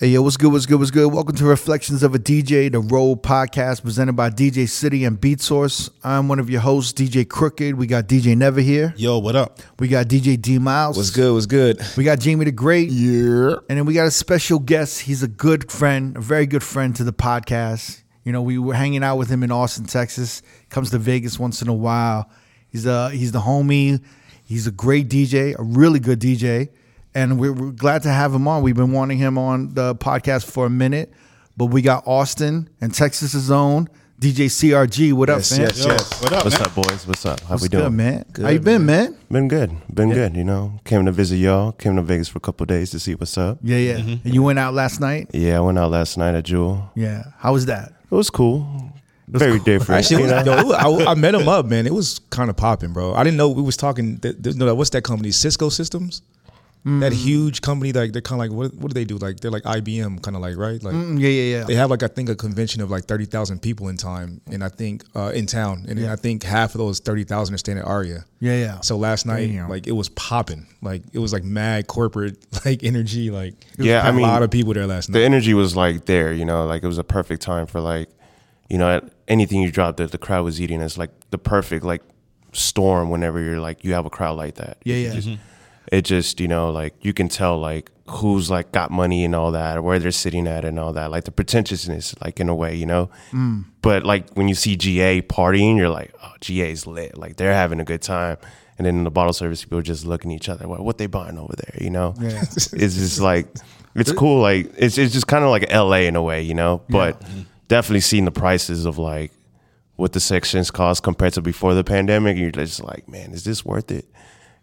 Hey, yo, what's good? What's good? What's good? Welcome to Reflections of a DJ, the Road podcast presented by DJcity and Beatsource. I'm one of your hosts, DJ Crooked. We got DJ Never here. Yo, what up? We got DJ D Miles. What's good? What's good? We got Jamie the Great. Yeah. And then we got a special guest. He's a good friend, a very good friend to the podcast. You know, we were hanging out with him in Austin, Texas. Comes to Vegas once in a while. He's uh he's the homie. He's a great DJ, a really good DJ. And we're, we're glad to have him on. We've been wanting him on the podcast for a minute, but we got Austin and Texas's own DJ CRG. What Yes, up, man? yes, Yo, yes. what up, What's man? up, boys? What's up? How What's we doing? good, man? Good, How you been, man? Been good. Been good. You know, came to visit y'all. Came to Vegas for a couple days to see what's up. Yeah, yeah. Mm-hmm. And you went out last night? Yeah, I went out last night at Jewel. Yeah. How was that? It was cool. Very different. Actually, you know? was, yo, it was- I, I met him up, man. It was kind of popping, bro. I didn't know we was talking. That, that- no, what's that company? Cisco Systems. That huge company, like they're kind of like what? What do they do? Like they're like IBM, kind of like right? Like Mm, yeah, yeah, yeah. they have like I think a convention of like thirty thousand people in time, and I think uh, in town, and Yeah. I think half of those thirty thousand are staying at Aria. yeah, yeah. So last night, Damn. like it was popping, like it was like mad corporate like energy, like Yeah, I mean, a lot of people there last night. the energy was like there. You know, like it was a perfect time for like, you know, anything you dropped that the crowd was eating. It's like the perfect like storm whenever you're like you have a crowd like that. Yeah, yeah. Mm-hmm. It just you know like you can tell like who's like got money and all that or where they're sitting at and all that like the pretentiousness like in a way you know? Mm. but like when you see ga partying you're like oh ga's lit. Like they're having a good time. And then in the bottle service people are just looking at each other what, what they buying over there? You know? Yeah. it's just like it's cool like it's, it's just kind of like la in a way you know? But definitely seeing the prices of like what the sections cost compared to before the pandemic you're just like man is this worth it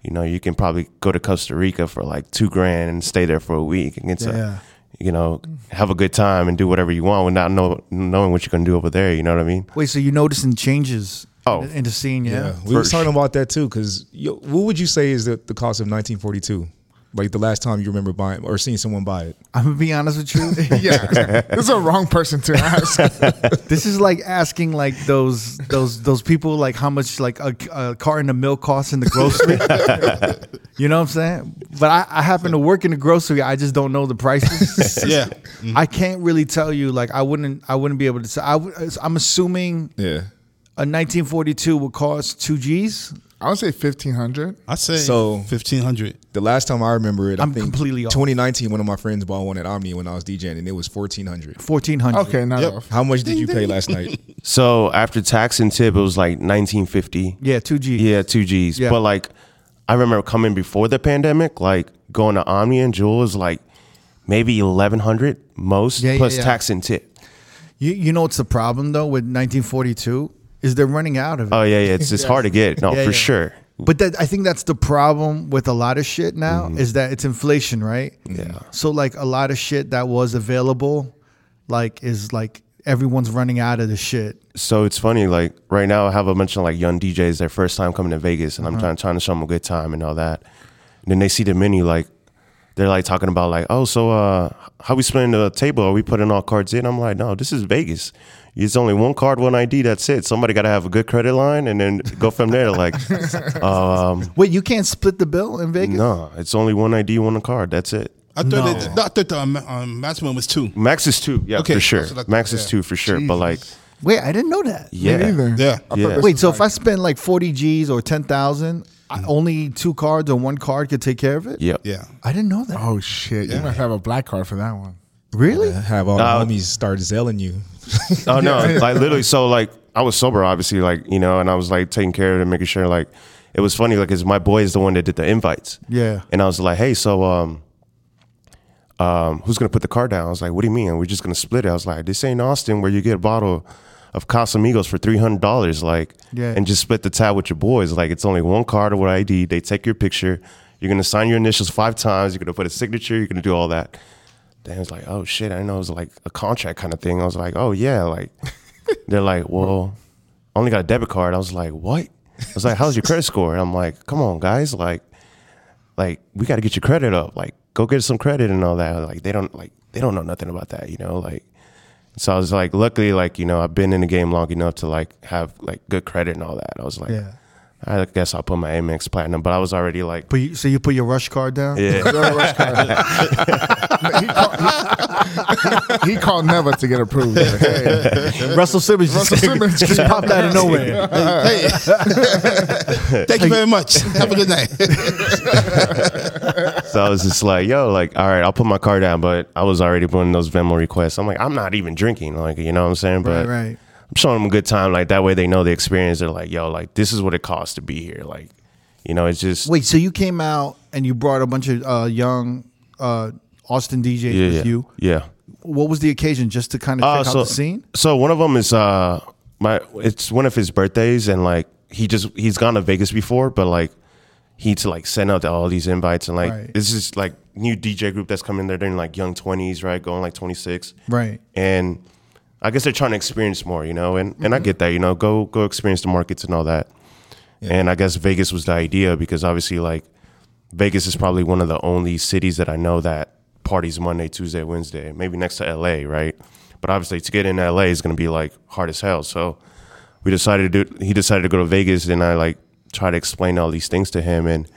you know, you can probably go to Costa Rica for like two grand and stay there for a week and get to, Yeah. you know, have a good time and do whatever you want without know, knowing what you're going to do over there. You know what I mean? Wait, so you're noticing changes Oh. in, the- scene, yeah? Yeah, we For was talking about that too. Because what would you say is the, the cost of 1942? Like the last time you remember buying or seeing someone buy it? I'm gonna be honest with you. Yeah. this is a wrong person to ask. this is like asking like those those those people like how much like a, a carton of milk costs in the grocery. you know what I'm saying? But I, I happen to work in the grocery. I just don't know the prices. yeah. I can't really tell you. Like I wouldn't I wouldn't be able to say. I I'm assuming Yeah. a 1942 would cost two G's. I would say 1500 Uh, I say So- 1500 The last time I remember it, I I'm think completely off. 2019. One of my friends bought one at Omni when I was DJing, and it was 1400. 1400. Okay, not Yep. off. How much did you pay last night? So after tax and tip, it was like 1950. Yeah, two G's. Yeah, two G's. Yeah. But like, I remember coming before the pandemic, like going to Omni and Jewel was like maybe 1100 most Yeah, yeah, plus yeah. tax and tip. You you know what's the problem though with 1942 is they're running out of it. Oh, yeah, yeah. It's, it's hard to get. No, Yeah, for yeah. sure. But that, I think that's the problem with a lot of shit now mm-hmm. is that it's inflation, right? Yeah. So like a lot of shit that was available, like is like everyone's running out of the shit. So it's funny, like right now I have a bunch of like young DJs their first time coming to Vegas and. I'm trying trying to show them a good time and all that. And then they see the menu like they're like talking about like, oh, so uh how we splitting the table? Are we putting all cards in? I'm like, no, this is Vegas. It's only one card, one ID. That's it. Somebody got to have a good credit line, and then go from there. Like, um, Wait, you can't split the bill in Vegas? no, it's only one ID, one card. That's it. I thought, No. that, I thought the um, um, maximum was two. Max is two, yeah, Okay, for sure. so like- Max is yeah. two for sure. But like, Wait, I didn't know that. yeah, Yeah. Yeah. Yeah. Wait, was so if I spend like 40 G's or 10,000, I only two cards or one card could take care of it? yeah, Yeah. I didn't know that. Oh, shit. You must have a black card for that one. Really? Have all Uh, the homies start zelling you. Oh no, like literally. So like I was sober, obviously, like you know, and I was like taking care of it, and making sure like it was funny, like, cause my boy is the one that did the invites. Yeah. And I was like, hey, so um, um, who's gonna put the car down? I was like, what do you mean? We're just gonna split it. I was like, this ain't Austin where you get a bottle of Casamigos for three hundred dollars, like, Yeah. and just split the tab with your boys. Like, it's only one card or what ID. They take your picture. You're gonna sign your initials five times. You're gonna put a signature. You're gonna do all that. Then it's like, oh shit, I didn't know it was like a contract kind of thing. I was like, oh yeah, like they're like, well, I only got a debit card. I was like, what? I was like, how's your credit score? And I'm like, come on, guys, like, like we got to get your credit up. Like, go get some credit and all that. Like, they don't like they don't know nothing about that, you know. Like, so I was like, luckily, like you know, I've been in the game long enough to like have like good credit and all that. I was like, Yeah. I guess I'll put my Amex Platinum. But I was already like, But you, so you put your RushCard down. yeah, he, called, he, he called never to get approved. Like, hey, Russell Simmons just, Russell Simmons just popped out of nowhere. hey, Thank you very much. Have a good night. so I was just like, yo, like, all right, I'll put my car down. But I was already putting those Venmo requests. I'm like, I'm not even drinking, like, you know what I'm saying? Right, But right. I'm showing them a good time. Like that way, they know the experience. They're like, yo, like this is what it costs to be here. Like, you know, it's just Wait, so you came out and you brought a bunch of uh, young uh, Austin DJs yeah, with yeah, you. yeah. What was the occasion? Just to kind of Uh, check so, out the scene. so one of them is uh my it's one of his birthdays and like he just he's gone to Vegas before, but like he's like sent out all these invites and like Right. this is like new DJ group that's coming there. They're in like young twenties, right, going like twenty six, Right. and I guess they're trying to experience more, you know, and and I get that, you know, go go experience the markets and all that. And I guess Vegas was the idea because obviously like Vegas is probably one of the only cities that I know that parties Monday, Tuesday, Wednesday, maybe next to LA, right? But obviously to get in LA is going to be like hard as hell. So we decided to do he decided to go to Vegas and I like try to explain all these things to him and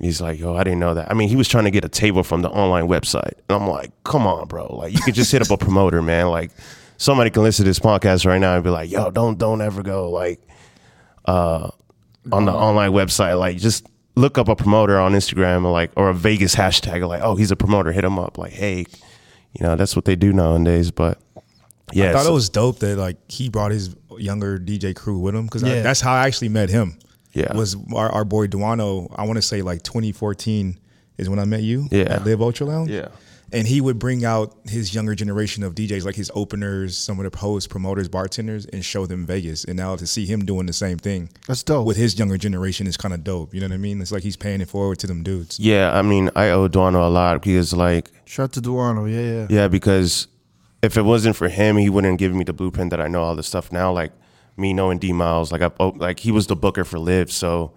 He's like, yo, I didn't know that. I mean, he was trying to get a table from the online website. And I'm like, come on, bro. Like, you could just hit up a promoter, man. Like, somebody can listen to this podcast right now and be like, yo, don't don't ever go like uh on the online website. Like, just look up a promoter on Instagram or like or a Vegas hashtag. Like, oh, he's a promoter. Hit him up. Like, hey, you know, that's what they do nowadays. But yeah, I thought so- it was dope that like he brought his younger DJ crew with him because Yeah. that's how I actually met him. Yeah. was our, our boy Duano. I want to say like 2014 is when I met you. Yeah. at Live Ultra Lounge. Yeah. And he would bring out his younger generation of DJs, like his openers, some of the hosts, promoters, bartenders, and show them Vegas. And now to see him doing the same thing That's dope. with his younger generation is kind of dope. You know what I mean? It's like he's paying it forward to them dudes. yeah, I mean, I owe Duano a lot because like Shout to Duano. Yeah, yeah. Yeah, because if it wasn't for him, he wouldn't give me the blueprint that I know all this stuff now. Like me knowing D Miles, like I oh, like he was the booker for Live, so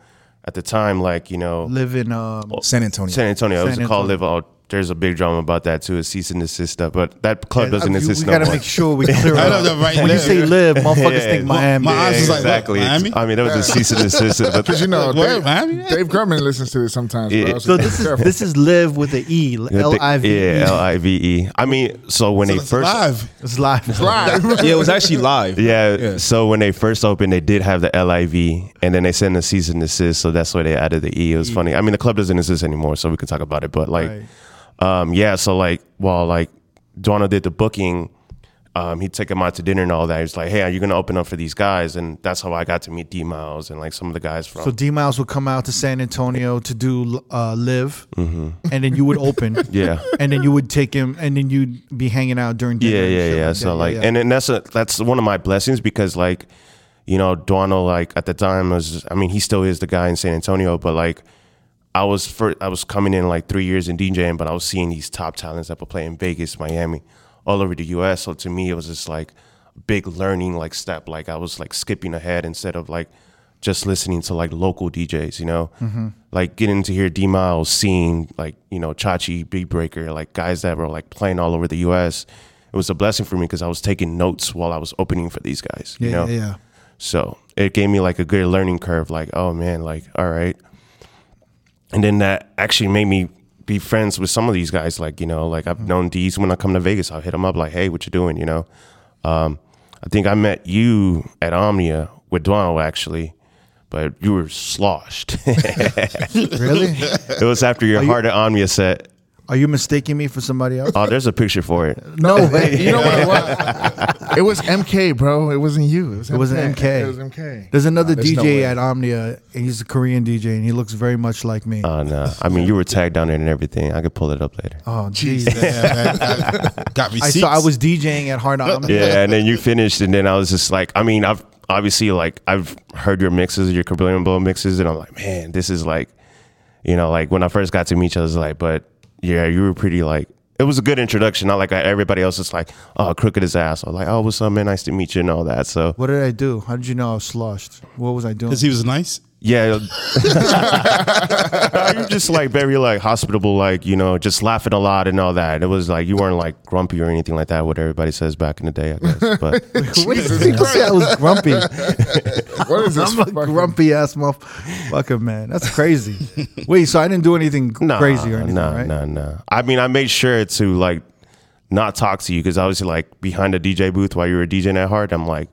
at the time, like you know, Live in um, San Antonio. San Antonio, it was San called Live. Oh, there's a big drama about that too, a cease and desist stuff. But that club uh, doesn't we, exist we no gotta more. make sure we clear I it know up. that right When you say live, motherfuckers Yeah, think my- Miami. my eyes Yeah, was like, what, exactly. Miami? I mean, that was a cease and desist. But Because you know, Where, Dave, Miami? Dave Grutman listens to this sometimes. Yeah. So this is careful. this is live with the E, L I V E. Yeah, L I V E. I mean, so when So they it's first live. It's live. live. yeah, it was actually live. Yeah, Yeah. So when they first opened, they did have the LIV, and then they sent a cease and desist. So that's why they added the E. It was funny. I mean, the club doesn't exist anymore, so we can talk about it. But like, Right. Um, yeah. So like, while like Duano did the booking, um, he'd take him out to dinner and all that. He was like, "Hey, are you gonna open up for these guys?" And that's how I got to meet D Miles and like some of the guys from. So D Miles would come out to San Antonio to do uh, live, and then you would open. Mm-hmm. yeah. And then you would take him, and then you'd be hanging out during dinner. Yeah, yeah, yeah. like So like, yeah. and then that's a that's one of my blessings because like, you know, Duano like at the time was I mean he still is the guy in San Antonio, but like, I was for I was coming in like three years in DJing, but I was seeing these top talents that were playing Vegas, Miami, all over the U.S. So to me, it was just like a big learning like step. Like I was like skipping ahead instead of like just listening to like local DJs, you know, mm-hmm. like getting to hear D Miles, seeing like you know Chachi, Beat Breaker, like guys that were like playing all over the U.S. It was a blessing for me because I was taking notes while I was opening for these guys, you yeah, know. yeah, yeah. So it gave me like a good learning curve. Like, oh man, like all right. And then that actually made me be friends with some of these guys. Like you know, like I've known these when I come to Vegas. I'll hit them up like, hey, what you doing? You know. Um, I think I met you at Omnia with Duano actually, but you were sloshed. Really? it was after your Heart at Omnia set. Are you mistaking me for somebody else? Oh, there's a picture for it. No, way. you know what it was? It was MK, bro. It wasn't you. It, was It wasn't MK. It was MK. There's another there's DJ way. at Omnia, and he's a Korean DJ, and he looks very much like me. Oh no! I mean, you were tagged down there and everything. I could pull it up later. oh, jeez. Got, got I saw I was DJing at Hard Omnia. yeah, and then you finished, and then I was just like, I mean, I've obviously like I've heard your mixes, your Cabrillion Blow mixes, and I'm like, man, this is like, you know, like when I first got to meet you, I was like, but yeah, you were pretty like. It was a good introduction, not like uh, everybody else is like, oh, crooked as ass. I was like, oh, what's up, man? Nice to meet you and all that. So What did I do? How did you know I was sloshed? What was I doing? Because he was nice. Yeah. you're just like very like hospitable, like, you know, just laughing a lot and all that. It was like you weren't like grumpy or anything like that, what everybody says back in the day, I guess. But What do you people say I was grumpy? What is this? I'm a grumpy ass motherfucker, man. That's crazy. Wait, so I didn't do anything nah, crazy or anything, nah, no, no. nah. I mean, I made sure to like not talk to you because I was like behind the DJ booth while you were DJing at Heart. I'm like,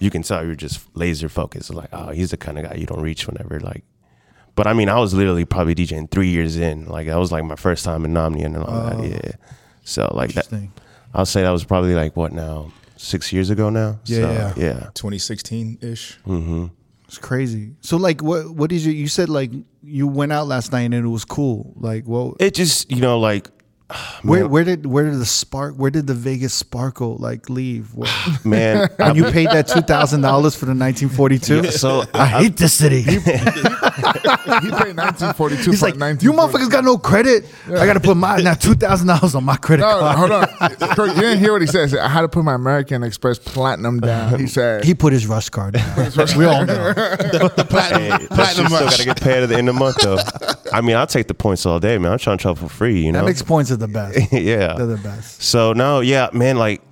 you can tell you're just laser focused. Like, oh, he's the kind of guy you don't reach whenever like. But I mean, I was literally probably DJing three years in. Like that was like my first time in Omni and all that. Oh. Yeah. So like that, Oh. I'll say that was probably like what now, six years ago now. Yeah, So, yeah. yeah. 2016 ish. Mm-hmm. It's crazy. So like, what what is your? You said like you went out last night and it was cool. Like, well, It just you know like where where did where did the spark? Where did the Vegas sparkle like leave? Man. when you paid that two thousand dollars for the nineteen forty two. so I hate this city. He paid 1942 He's like, 19. you motherfuckers got no credit. I got to put my now two thousand dollars on my credit No, card. hold on. Kirk, you didn't hear what he said. He said, I had to put my American Express Platinum down. He uh-huh. said, He put his RushCard. Down. we all know. Hey, Platinum, that shit platinum still gotta get paid at the end of the month though. I mean, I'll take the points all day, man. I'm trying to travel for free, you know. Amex points are the best. yeah. They're the best. So no, yeah, man. Like,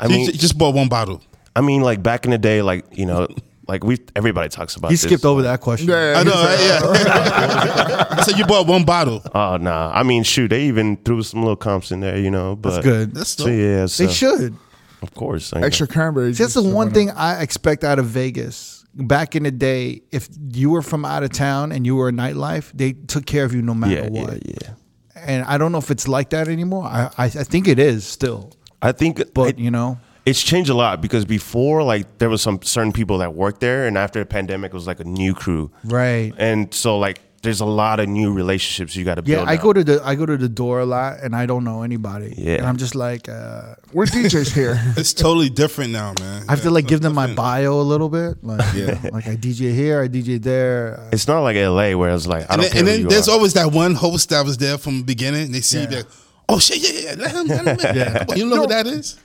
I You mean, ju- just bought one bottle. I mean, like back in the day, like you know, like we everybody talks about. He this. skipped over that question. yeah, I know, right? Yeah. I said you bought one bottle. Oh nah, I mean, shoot, they even threw some little comps in there, you know. But That's good. That's So dope. yeah, so, They should. of course. I know. extra cranberry. That's the one thing I expect out of Vegas. Back in the day, if you were from out of town and you were a nightlife, they took care of you no matter Yeah, yeah, what. yeah. And I don't know if it's like that anymore. I I, I think it is still, I think, but it- you know, it's changed a lot because before, like, there was some certain people that worked there, and after the pandemic, it was like a new crew, right? and so like, there's a lot of new relationships you got to Yeah. I up. go to the I go to the door a lot, and I don't know anybody. Yeah. and I'm just like, uh, We're DJs here. It's totally different now, man. I have to like give them my bio a little bit. Like, Yeah. like I DJ here, I DJ there. Uh, It's not like LA where it's like I And don't then, care and then there's are. always that one host that was there from the beginning. And they see Yeah. you, be oh shit, yeah, yeah, let him, let him in. Yeah. You know who that is?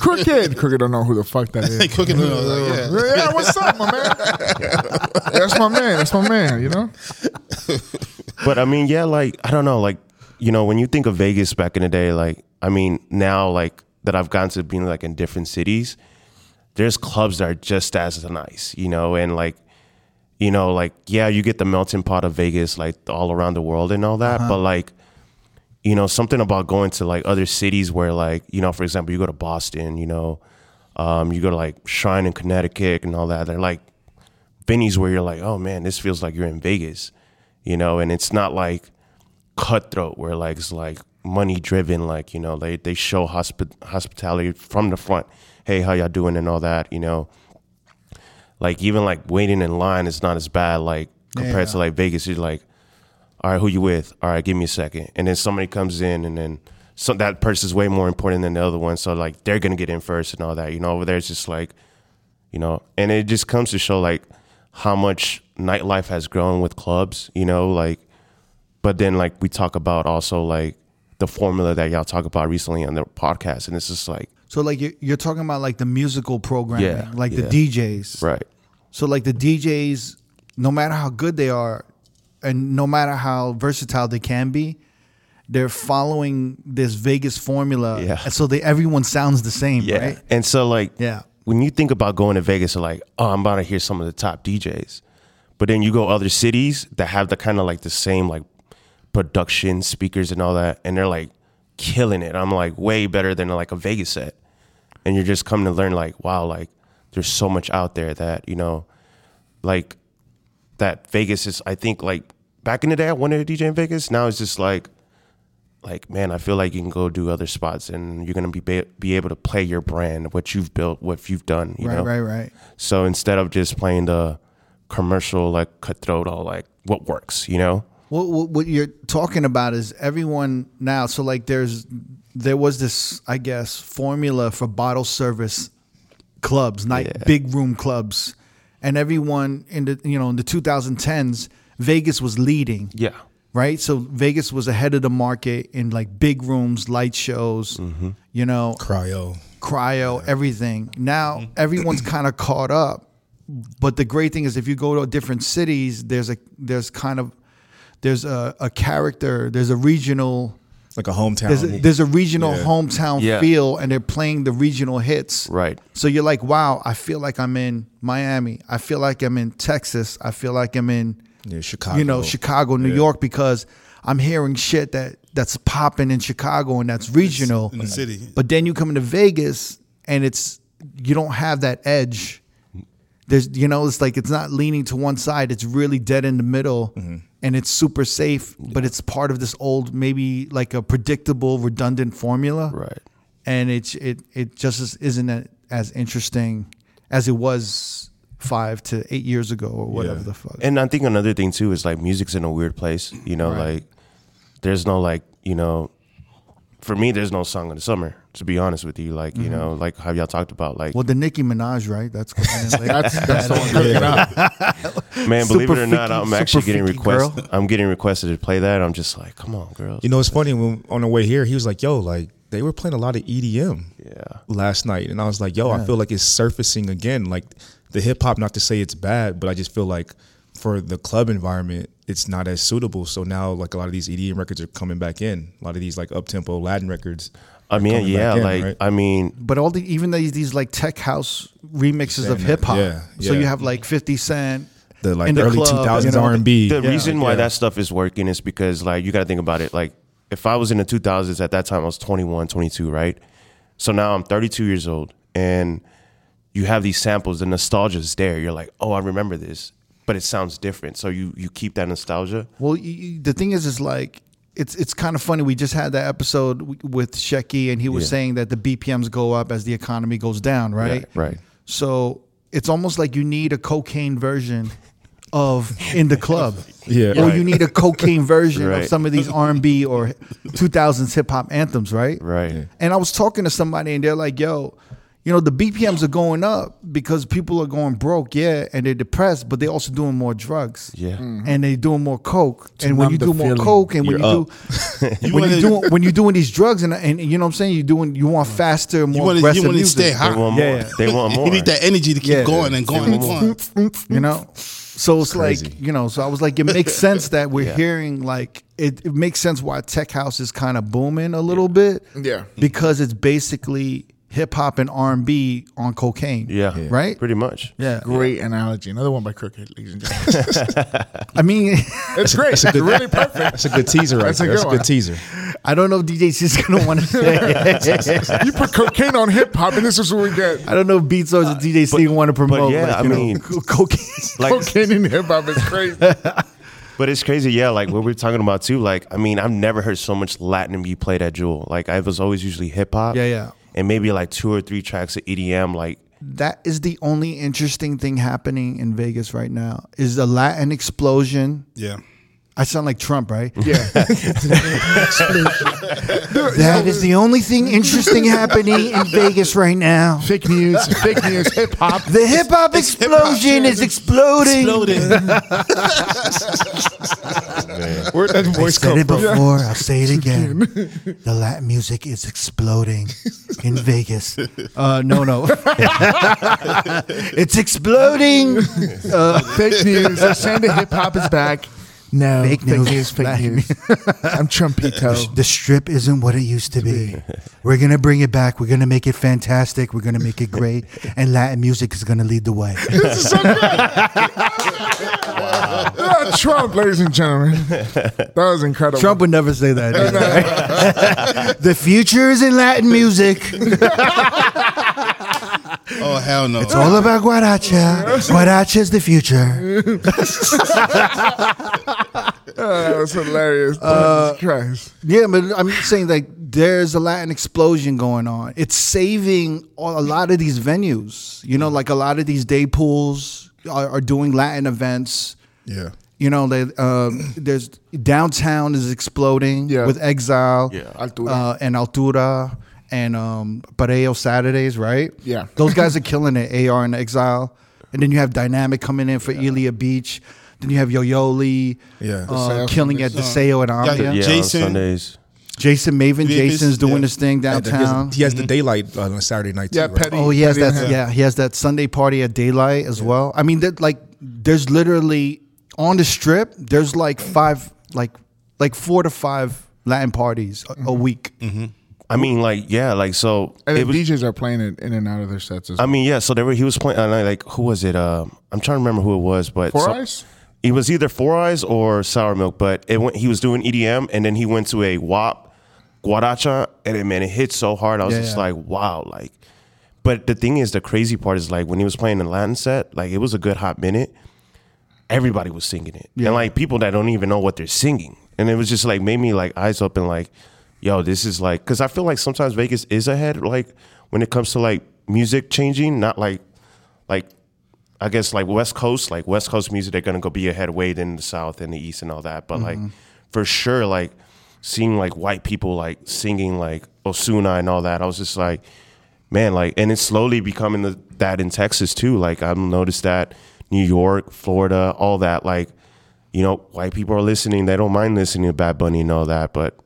Crooked. Crooked don't know who the fuck that is. Hey, cooking, like, yeah. yeah, what's up, my man? That's my man. That's my man, you know? But I mean, yeah, like I don't know, like you know, when you think of Vegas back in the day, like I mean, now like that I've gotten to being like in different cities, there's clubs that are just as nice, you know, and like you know, like yeah, you get the melting pot of Vegas like all around the world and all that, uh-huh. but like you know, something about going to like other cities where like you know, for example, you go to Boston, you know, um, you go to like Shrine in Connecticut and all that. They're like venues where you're like, oh man, this feels like you're in Vegas, you know, and it's not like cutthroat where like it's like money driven, like you know they they show hospi- hospitality from the front. Hey, how y'all doing and all that, you know. Like even like waiting in line is not as bad like compared to like Vegas. You're like, all right, who you with? All right, give me a second, and then somebody comes in and then. So that person's way more important than the other one, so like they're gonna get in first and all that. You know, over there it's just like, you know, and it just comes to show like how much nightlife has grown with clubs, you know, like but then like we talk about also like the formula that y'all talk about recently on the podcast and it's just like so like you're, you're talking about like the musical programming, Yeah, like yeah. the DJs. right. So like the DJs, no matter how good they are, and no matter how versatile they can be, they're following this Vegas formula. Yeah. And so they everyone sounds the same, Yeah. right? And so like Yeah. when you think about going to Vegas, you're like, oh, I'm about to hear some of the top DJs. But then you go other cities that have the kind of like the same like production speakers and all that, and they're like killing it. I'm like way better than like a Vegas set. And you're just coming to learn like, wow, like there's so much out there that, you know, like that Vegas is I think like back in the day I wanted to DJ in Vegas. Now it's just like like man, I feel like you can go do other spots and you're gonna be ba- be able to play your brand, what you've built, what you've done. You Right, know? right, right. So instead of just playing the commercial like cutthroat, all like what works, you know? What, what what you're talking about is everyone now. So like there's there was this I guess formula for bottle service clubs, night Yeah. big room clubs, and everyone in the you know in the 2010s Vegas was leading. Yeah. right? So Vegas was ahead of the market in like big rooms, light shows, mm-hmm. you know, Cryo. cryo, everything. Now mm-hmm. everyone's kind of caught up but the great thing is if you go to different cities, there's a there's kind of there's a, a character, there's a regional like a hometown. there's a, there's a regional Yeah. hometown Yeah. feel, and they're playing the regional hits. Right. So you're like, wow, I feel like I'm in Miami. I feel like I'm in Texas. I feel like I'm in, Yeah, Chicago. you know, Chicago, New Yeah. York, because I'm hearing shit that that's popping in Chicago and that's regional. in the city. But then you come into Vegas and it's you don't have that edge. There's you know it's like it's not leaning to one side. It's really dead in the middle, Mm-hmm. and it's super safe. But it's part of this old maybe like a predictable redundant formula, Right. and it's it it just is- isn't as interesting as it was five to eight years ago or whatever Yeah. the fuck. And I think another thing too is like music's in a weird place. You know, like there's no like you know, for me there's no song in the summer. To be honest with you, like you mm-hmm. know, like how y'all talked about, like well, the Nicki Minaj, right? That's coming. That's that's the one cooking up. man, believe it or not, freaky- I'm actually getting freaky requests. I'm getting requested to play that. I'm just like, come on, girls. You know, it's funny when on the way here, he was like, "Yo, like they were playing a lot of EDM yeah, last night," and I was like, "Yo, I feel like it's surfacing again. Like the hip hop. Not to say it's bad, but I just feel like for the club environment, it's not as suitable. So now, like a lot of these EDM records are coming back in. A lot of these like up tempo Latin records. I mean, coming yeah, back in, like right? I mean, But all the even these these like tech house remixes of hip hop. yeah, yeah, So you have like Fifty Cent, the like in the early club, two thousands R and B. the reason why yeah. that stuff is working is because like you got to think about it like if i was in the 2000s at that time i was 21 22 right so now i'm 32 years old and you have these samples the nostalgia is there you're like oh i remember this but it sounds different so you you keep that nostalgia Well, you, the thing is, is like it's it's kind of funny. We just had that episode with Shecky, and he was Yeah. saying that the BPMs go up as the economy goes down, right? Yeah, right. So it's almost like you need a cocaine version of in the club, Yeah, or right. you need a cocaine version of some of these R and B or 2000s hip hop anthems, right? right And I was talking to somebody, and they're like, "Yo." You know the BPMs are going up because people are going broke, yeah, and they're depressed, but they're also doing more drugs yeah mm-hmm. and they're doing more coke. and when you do more feeling. coke, and when You're up. do, You when you doing when you're doing these drugs, and, and you know what I'm saying, you're doing you want mm. faster, more You want to aggressive you want to music. stay they hot. want more Yeah, yeah. they want more You need that energy to keep Yeah. going and going and going. you know. So it's like you know. So I was like, it makes sense that we're hearing like it. It makes sense why tech house is kind of booming a little bit. Yeah. because it's basically hip hop and R and B on cocaine. yeah, right. pretty much Yeah, Great analogy. Another one by Crooked, ladies and gentlemen. I mean, It's great. It's really perfect. That's a good teaser, right That's a there. That's a good good teaser. I don't know if DJ's just gonna want to say. it. You put cocaine on hip hop, and this is what we get. I don't know if Beats or the DJcity want to promote. yeah, like, I you know, mean- co- cocaine. like Cocaine in hip hop is crazy. But it's crazy, yeah. Like what we're talking about too. Like I mean, I've never heard so much Latin be played at Jewel. Like I was always usually hip hop. Yeah, yeah. And maybe like two or three tracks of EDM. Like that is the only interesting thing happening in Vegas right now. Is the Latin explosion. Yeah. I sound like Trump, right? Yeah. That is the only thing interesting happening in Vegas right now. Fake news. Fake news. Hip hop. The hip hop explosion is exploding. Exploding. Where'd that I said come it from? before. I'll say it again. the Latin music is exploding in Vegas. Uh, no, no. it's exploding. Fake news. They're saying hip hop is back. No. Fake news. Fake Latin news. I'm Trumpito. The strip isn't what it used to be. We're gonna bring it back. We're gonna make it fantastic. We're gonna make it great, and Latin music is gonna lead the way. This is so good. Ah, Trump, ladies and gentlemen. That was incredible. Trump would never say that. either, right? the future is in Latin music. Oh hell no. It's all about guaracha. Guaracha is the future. Ah, that was hilarious. Jesus Christ. Yeah, but I'm saying like there's a Latin explosion going on. It's saving all, a lot of these venues. You know, like a lot of these day pools are, are doing Latin events. Yeah. You know, they, um, there's downtown is exploding Yeah. with Exile, Yeah. Altura. uh, and Altura, and um, Pareo Saturdays, right? Yeah. those guys are killing it. AR and Exile, and then you have Dynamic coming in for Elia Beach. Then you have Yo-Yoli, Yeah. uh, Deseo. killing at Deseo and Yeah, Omnia. yeah. yeah, Jason. on Sundays. Jason Maven, Mavis, Jason's doing yeah. his thing Yeah, he has- downtown. He has the daylight on a Saturday night too. Yeah, right? Petty. Oh, he has Petty that. Yeah, he has that Sunday party at daylight as well. I mean, that like there's literally on the strip. There's like five, like like four to five Latin parties a, a week. I mean, like, yeah, like, so And it the was, DJs are playing it in and out of their sets as I mean, yeah, so they were, he was playing, and I, like, who was it? Um, I'm trying to remember who it was, but. Four so- Eyes? It was either Four Eyes or Sour Milk, but it went, he was doing EDM, and then he went to a WAP, Guaracha, and it, man, it hit so hard. I was Yeah, just yeah. like, wow, like. But the thing is, the crazy part is like when he was playing the Latin set, like it was a good hot minute. Everybody was singing it, Yeah. and like people that don't even know what they're singing, and it was just like made me like eyes open, like, yo, this is like because I feel like sometimes Vegas is ahead, like when it comes to like music changing, not like like I guess like West Coast, like West Coast music, they're gonna go be ahead way than the South and the East and all that. But like mm-hmm. for sure, like seeing like white people like singing like Ozuna and all that, I was just like, man, like, and it's slowly becoming the, that in Texas too. Like I've noticed that New York, Florida, all that. Like, you know, white people are listening. They don't mind listening to Bad Bunny and all that, but.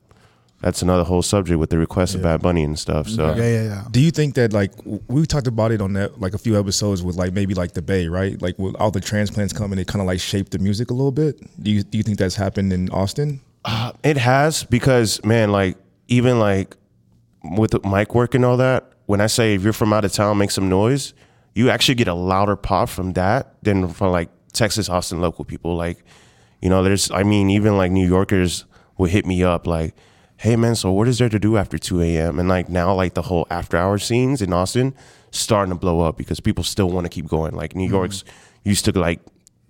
That's another whole subject with the request of Bad Bunny and stuff. So Yeah, yeah, yeah. Do you think that like we talked about it on that like a few episodes with like maybe like the Bay, right? Like with all the transplants coming, it kind of like shaped the music a little bit. Do you do you think that's happened in Austin? Uh, it has because man, like even like with the mic work and all that. When I say if you're from out of town, make some noise, you actually get a louder pop from that than from like Texas, Austin local people. Like, you know, there's I mean, even like New Yorkers will hit me up like, "Hey man, so what is there to do after 2 a.m.?" And like now, like the whole after hour scenes in Austin starting to blow up because people still want to keep going. Like New mm-hmm. York's used to like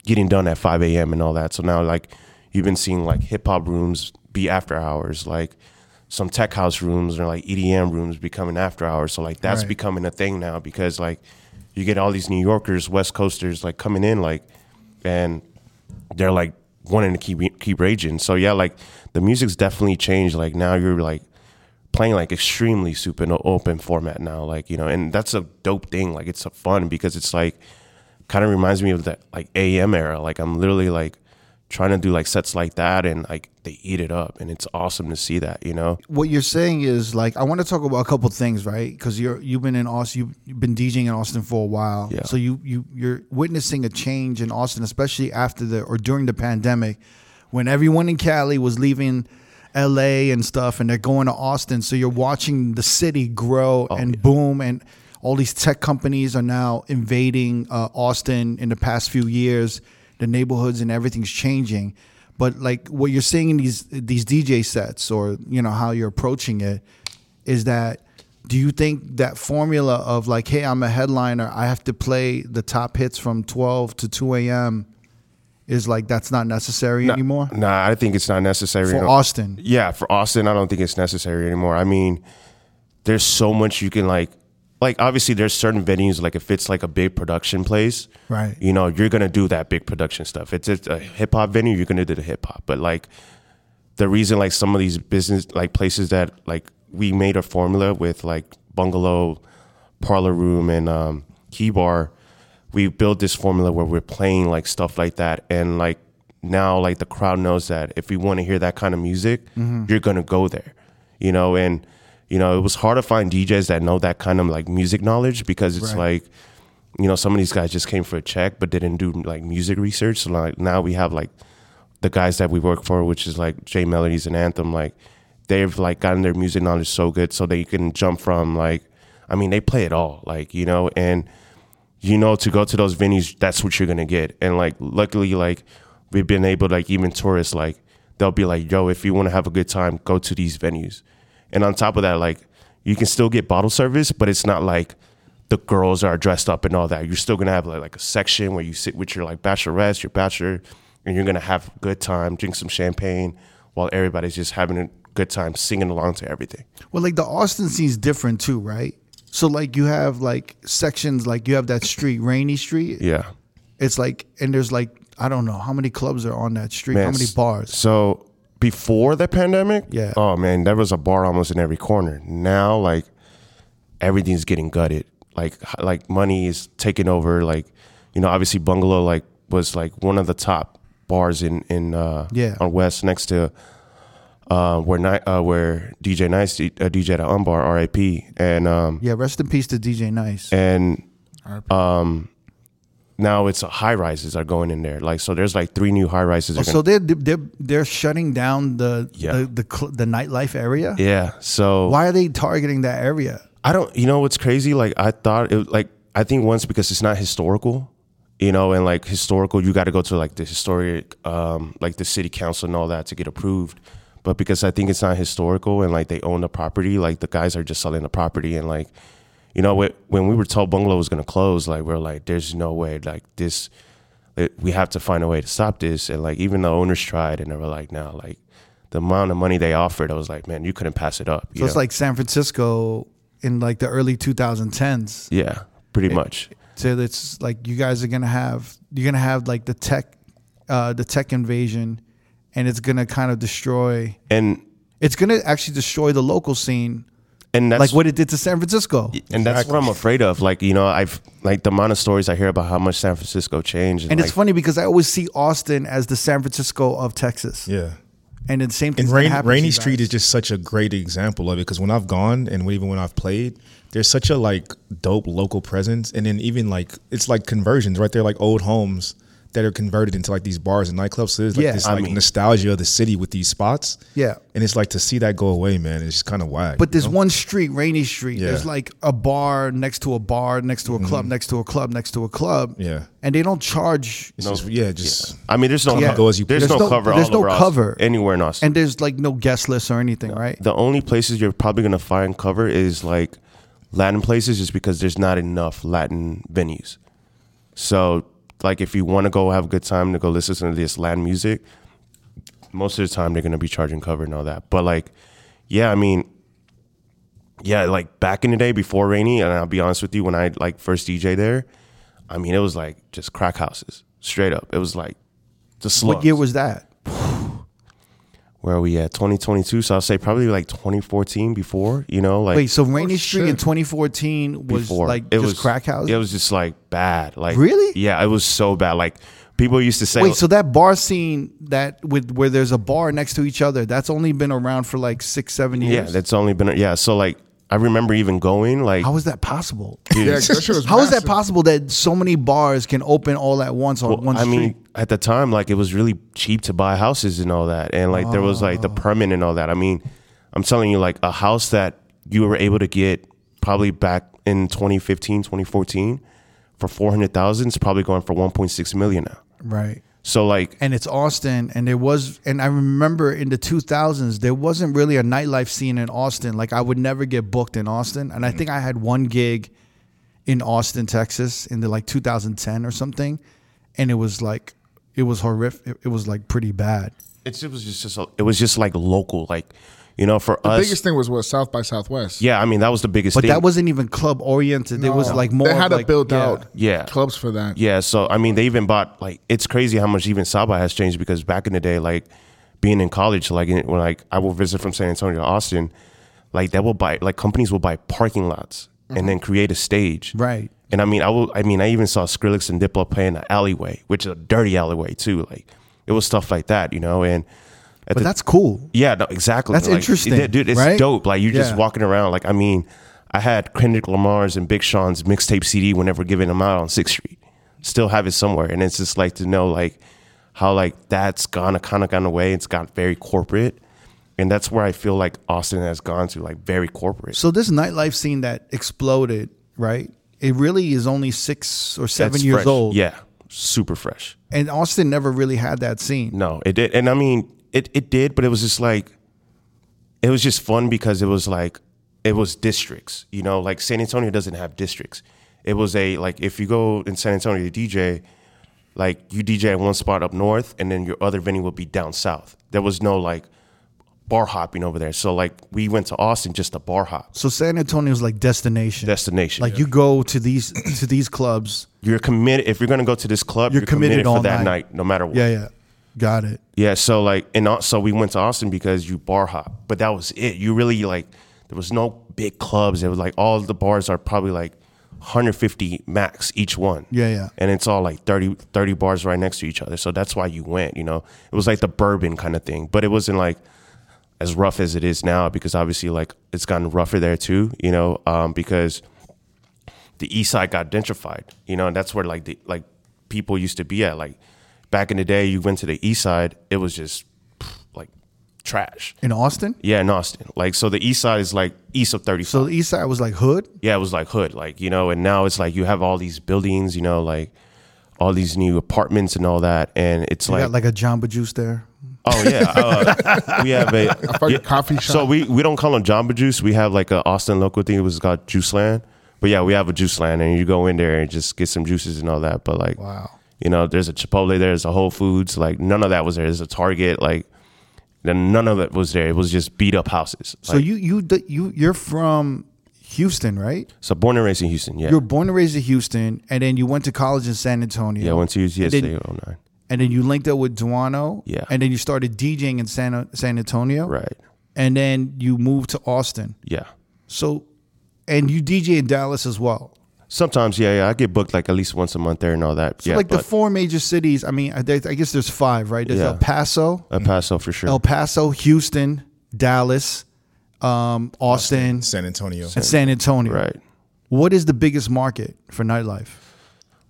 getting done at 5 a.m. and all that. So now like you've been seeing like hip hop rooms be after hours, like some tech house rooms or like EDM rooms becoming after hours. So like that's Right. becoming a thing now because like you get all these New Yorkers, West Coasters like coming in like and they're like wanting to keep keep raging. So yeah, like the music's definitely changed. Like now you're like playing like extremely super open format now. Like you know, and that's a dope thing. Like it's fun because it's like kind of reminds me of that like AM era. Like I'm literally like trying to do like sets like that, and like they eat it up, and it's awesome to see that. You know, What you're saying is like I want to talk about a couple things, right? Because you're you've been in Austin, you've, been DJing in Austin for a while, Yeah. so you you you're witnessing a change in Austin, especially after the or during the pandemic, when everyone in Cali was leaving. LA and stuff, and they're going to Austin. So you're watching the city grow and boom, and all these tech companies are now invading uh, Austin in the past few years. The neighborhoods and everything's changing. But like what you're seeing in these these DJ sets, or you know how you're approaching it, is that do you think that formula of like, hey, I'm a headliner, I have to play the top hits from 12 to 2 a.m. is like that's not necessary anymore Nah, I think it's not necessary for no- Austin? Yeah, for Austin, I don't think it's necessary anymore. I mean, there's so much you can like. Like obviously, there's certain venues like if it's like a big production place, Right. You know, you're gonna do that big production stuff. If it's a hip hop venue, you're gonna do the hip hop. But like the reason, like some of these business like places that like we made a formula with like Bungalow, Parlor Room, and um, Key Bar, we built this formula where we're playing like stuff like that, and like now like the crowd knows that if we want to hear that kind of music, you're gonna go there, you know. And you know, it was hard to find DJs that know that kind of like music knowledge because it's Right. like you know, some of these guys just came for a check but didn't do like music research. So like now we have like the guys that we work for, which is like J Melodies and Anthem, like they've like gotten their music knowledge so good so they can jump from like I mean, they play it all, like, you know, and you know to go to those venues, that's what you're gonna get. And like luckily like we've been able to like even tourists like they'll be like, yo, if you wanna have a good time, go to these venues. And on top of that, like you can still get bottle service, but it's not like the girls are dressed up and all that. You're still gonna have like, like a section where you sit with your like bachelorettes, your bachelor, and you're gonna have a good time, drink some champagne, while everybody's just having a good time singing along to everything. Well, like the Austin scene's different too, right? So like you have like sections, like you have that street, Rainy Street. Yeah. It's like, and there's like I don't know how many clubs are on that street, how many bars. So before the pandemic, Yeah. Oh man, there was a bar almost in every corner. Now like everything's getting gutted. Like like money is taking over. Like you know, obviously Bungalow like was like one of the top bars in in uh, Yeah. on West next to uh, where Ni- uh, where DJ Nice, uh, DJ at Umbar, R.I.P. And um, Yeah, rest in peace to DJ Nice. and um, now it's high rises are going in there. Like so, there's like three new high rises. Oh, so gonna- they're they're they're shutting down the Yeah. the the, cl- the nightlife area. yeah. So Why are they targeting that area? I don't. You know what's crazy? Like I thought it. Like I think once because it's not historical, you know, and like historical, you got to go to like the historic, um, like the city council and all that to get approved. But because I think it's not historical and like they own the property, like the guys are just selling the property and like, you know, when we were told bungalow was gonna close, like we're like, there's no way, like this, it, we have to find a way to stop this. And like even the owners tried and they were like, no, like the amount of money they offered, I was like, man, you couldn't pass it up. So it's know? like San Francisco in like the early 2010s. yeah, pretty much. So it's like you guys are gonna have you're gonna have like the tech, uh, the tech invasion, and it's gonna kind of destroy. And It's gonna actually destroy the local scene, and that's like what it did to San Francisco. and that's what I'm afraid of. Like you know, I've like the amount of stories I hear about how much San Francisco changed, And like, it's funny because I always see Austin as the San Francisco of Texas. Yeah. And the same thing. And Rain, Rainy Street is just such a great example of it because when I've gone and even when I've played, there's such a like dope local presence, and then even like it's like conversions right there, like old homes that are converted into like these bars and nightclubs. So there's like Yeah, this I like mean- nostalgia of the city with these spots. Yeah. and it's like to see that go away, man. It's just kind of whack. But you there's know? one street, Rainy Street. Yeah. Mm-hmm. There's like a bar next to a bar, next to a club, next to a club, next to a club. Yeah. And they don't charge. It's just yeah, just I mean, there's no Yeah. Go as you there's, please. no, There's no- cover. there's no cover. anywhere in Austin. And there's like no guest list or anything, right? the only places you're probably gonna find cover is like Latin places, just because there's not enough Latin venues. So, like, if you want to go have a good time to go listen to this Latin music, most of the time they're gonna be charging cover and all that. But like, yeah, I mean, yeah, like back in the day before Rainy, and I'll be honest with you, when I like first DJ there, I mean, it was like just crack houses, straight up. It was like the slums. What year was that? Where are we at 2022 so i'll say probably like 2014 before you know like Wait, so Rainy oh, Street in 2014 was before like it just was crack houses? it was just like bad like Really? yeah it was so bad like people used to say Wait, so that bar scene that with where there's a bar next to each other, that's only been around for like six, seven years. yeah that's only been yeah so like i remember even going like How is that possible? dude, Yeah, that shit was How is that massive. possible that so many bars can open all at once on well, one i street? mean at the time like it was really cheap to buy houses and all that and like there was like the permit and all that i mean i'm telling you like a house that you were able to get probably back in 2015 2014 for 400000 is probably going for 1.6 million now right. So like and it's Austin, and there was, and I remember in the 2000s there wasn't really a nightlife scene in Austin. Like I would never get booked in Austin, and I mm. think I had one gig in Austin, Texas, in the like 2010 or something, and it was like it was horrific. It, it was like pretty bad. It's, it was just, just a, it was just like local, like you know, for us The us. biggest thing was what South by Southwest. yeah, I mean that was the biggest But thing. that wasn't even club oriented. It was like more. They had to like, build yeah. out Yeah. clubs for that. yeah. So I mean, they even bought like it's crazy how much even South by has changed because back in the day, like being in college, like in, when like I will visit from San Antonio to Austin, like they will buy like companies will buy parking lots and then mm-hmm. create a stage, Right. And I mean, I will. I mean, I even saw Skrillex and Diplo play in an alleyway, which is a dirty alleyway too. Like it was stuff like that, you know. And at But the- that's cool. Yeah, no, exactly. That's Like, interesting, it- dude. It's right? dope. Like you're just Yeah. walking around. Like I mean, I had Kendrick Lamar's and Big Sean's mixtape CD whenever giving them out on Sixth Street. Still have it somewhere, and it's just like to know like how like that's gone a kind of gone away. It's got very corporate, and that's where I feel like Austin has gone to like very corporate. So this nightlife scene that exploded, right? It really is only six or seven That's years fresh. old. Yeah, super fresh. And Austin never really had that scene. No, it did, and I mean, it it did, but it was just like, it was just fun because it was like, it was districts. You know, like San Antonio doesn't have districts. It was a like if you go in San Antonio to DJ, like you DJ at one spot up north, and then your other venue would be down south. There was no like bar hopping over there. So like we went to Austin just to bar hop So San Antonio's like destination. destination. Like you go to these to these clubs. you're committed. If you're gonna go to this club, You're you're, committed committed, all for that night. night, no matter what. Yeah, yeah. Got it. Yeah, so like, and al- so we went to Austin because you bar hop, but that was it. You really like, there was no big clubs. It was like all the bars are probably like 150 max each one. Yeah, yeah. And it's all like 30, 30 bars right next to each other. So that's why you went, you know? It was like the bourbon kind of thing, but it wasn't like, as rough as it is now because obviously like it's gotten rougher there too. You know, um, because the east side got gentrified. You know, and that's where like the like people used to be at. Like back in the day, you went to the east side, it was just like trash. In Austin? Yeah, in Austin. Like so, the east side is like east of thirty. So the east side was like hood? yeah, it was like hood, like you know, and now it's like you have all these buildings, you know, like all these new apartments and all that, and it's You like, got like a Jamba Juice there. oh yeah, uh, we have a fucking coffee shop. So we we don't call them Jamba Juice. We have like a Austin local thing. It was called Juice Land. But yeah, we have a Juice Land, and you go in there and just get some juices and all that. But like, Wow. You know, there's a Chipotle, there, there's a Whole Foods. Like none of that was there. There's a Target. Like then none of it was there. It was just beat up houses. So Like, you you you you're from Houston, right? so born and raised in Houston. Yeah, You were born and raised in Houston, and then you went to college in San Antonio. yeah. I went to UTSA in 09. and then you linked up with Duano. Yeah. And then you started DJing in San San Antonio. Right. And then you moved to Austin. Yeah. So, and you DJ in Dallas as well. Sometimes, yeah, yeah. I get booked like at least once a month there and all that. So yeah, like the but four major cities. I mean, I, I guess there's five, right? There's Yeah. El Paso, El Paso for sure. El Paso, Houston, Dallas, um, Austin, San Antonio. and San Antonio. right. What is the biggest market for nightlife?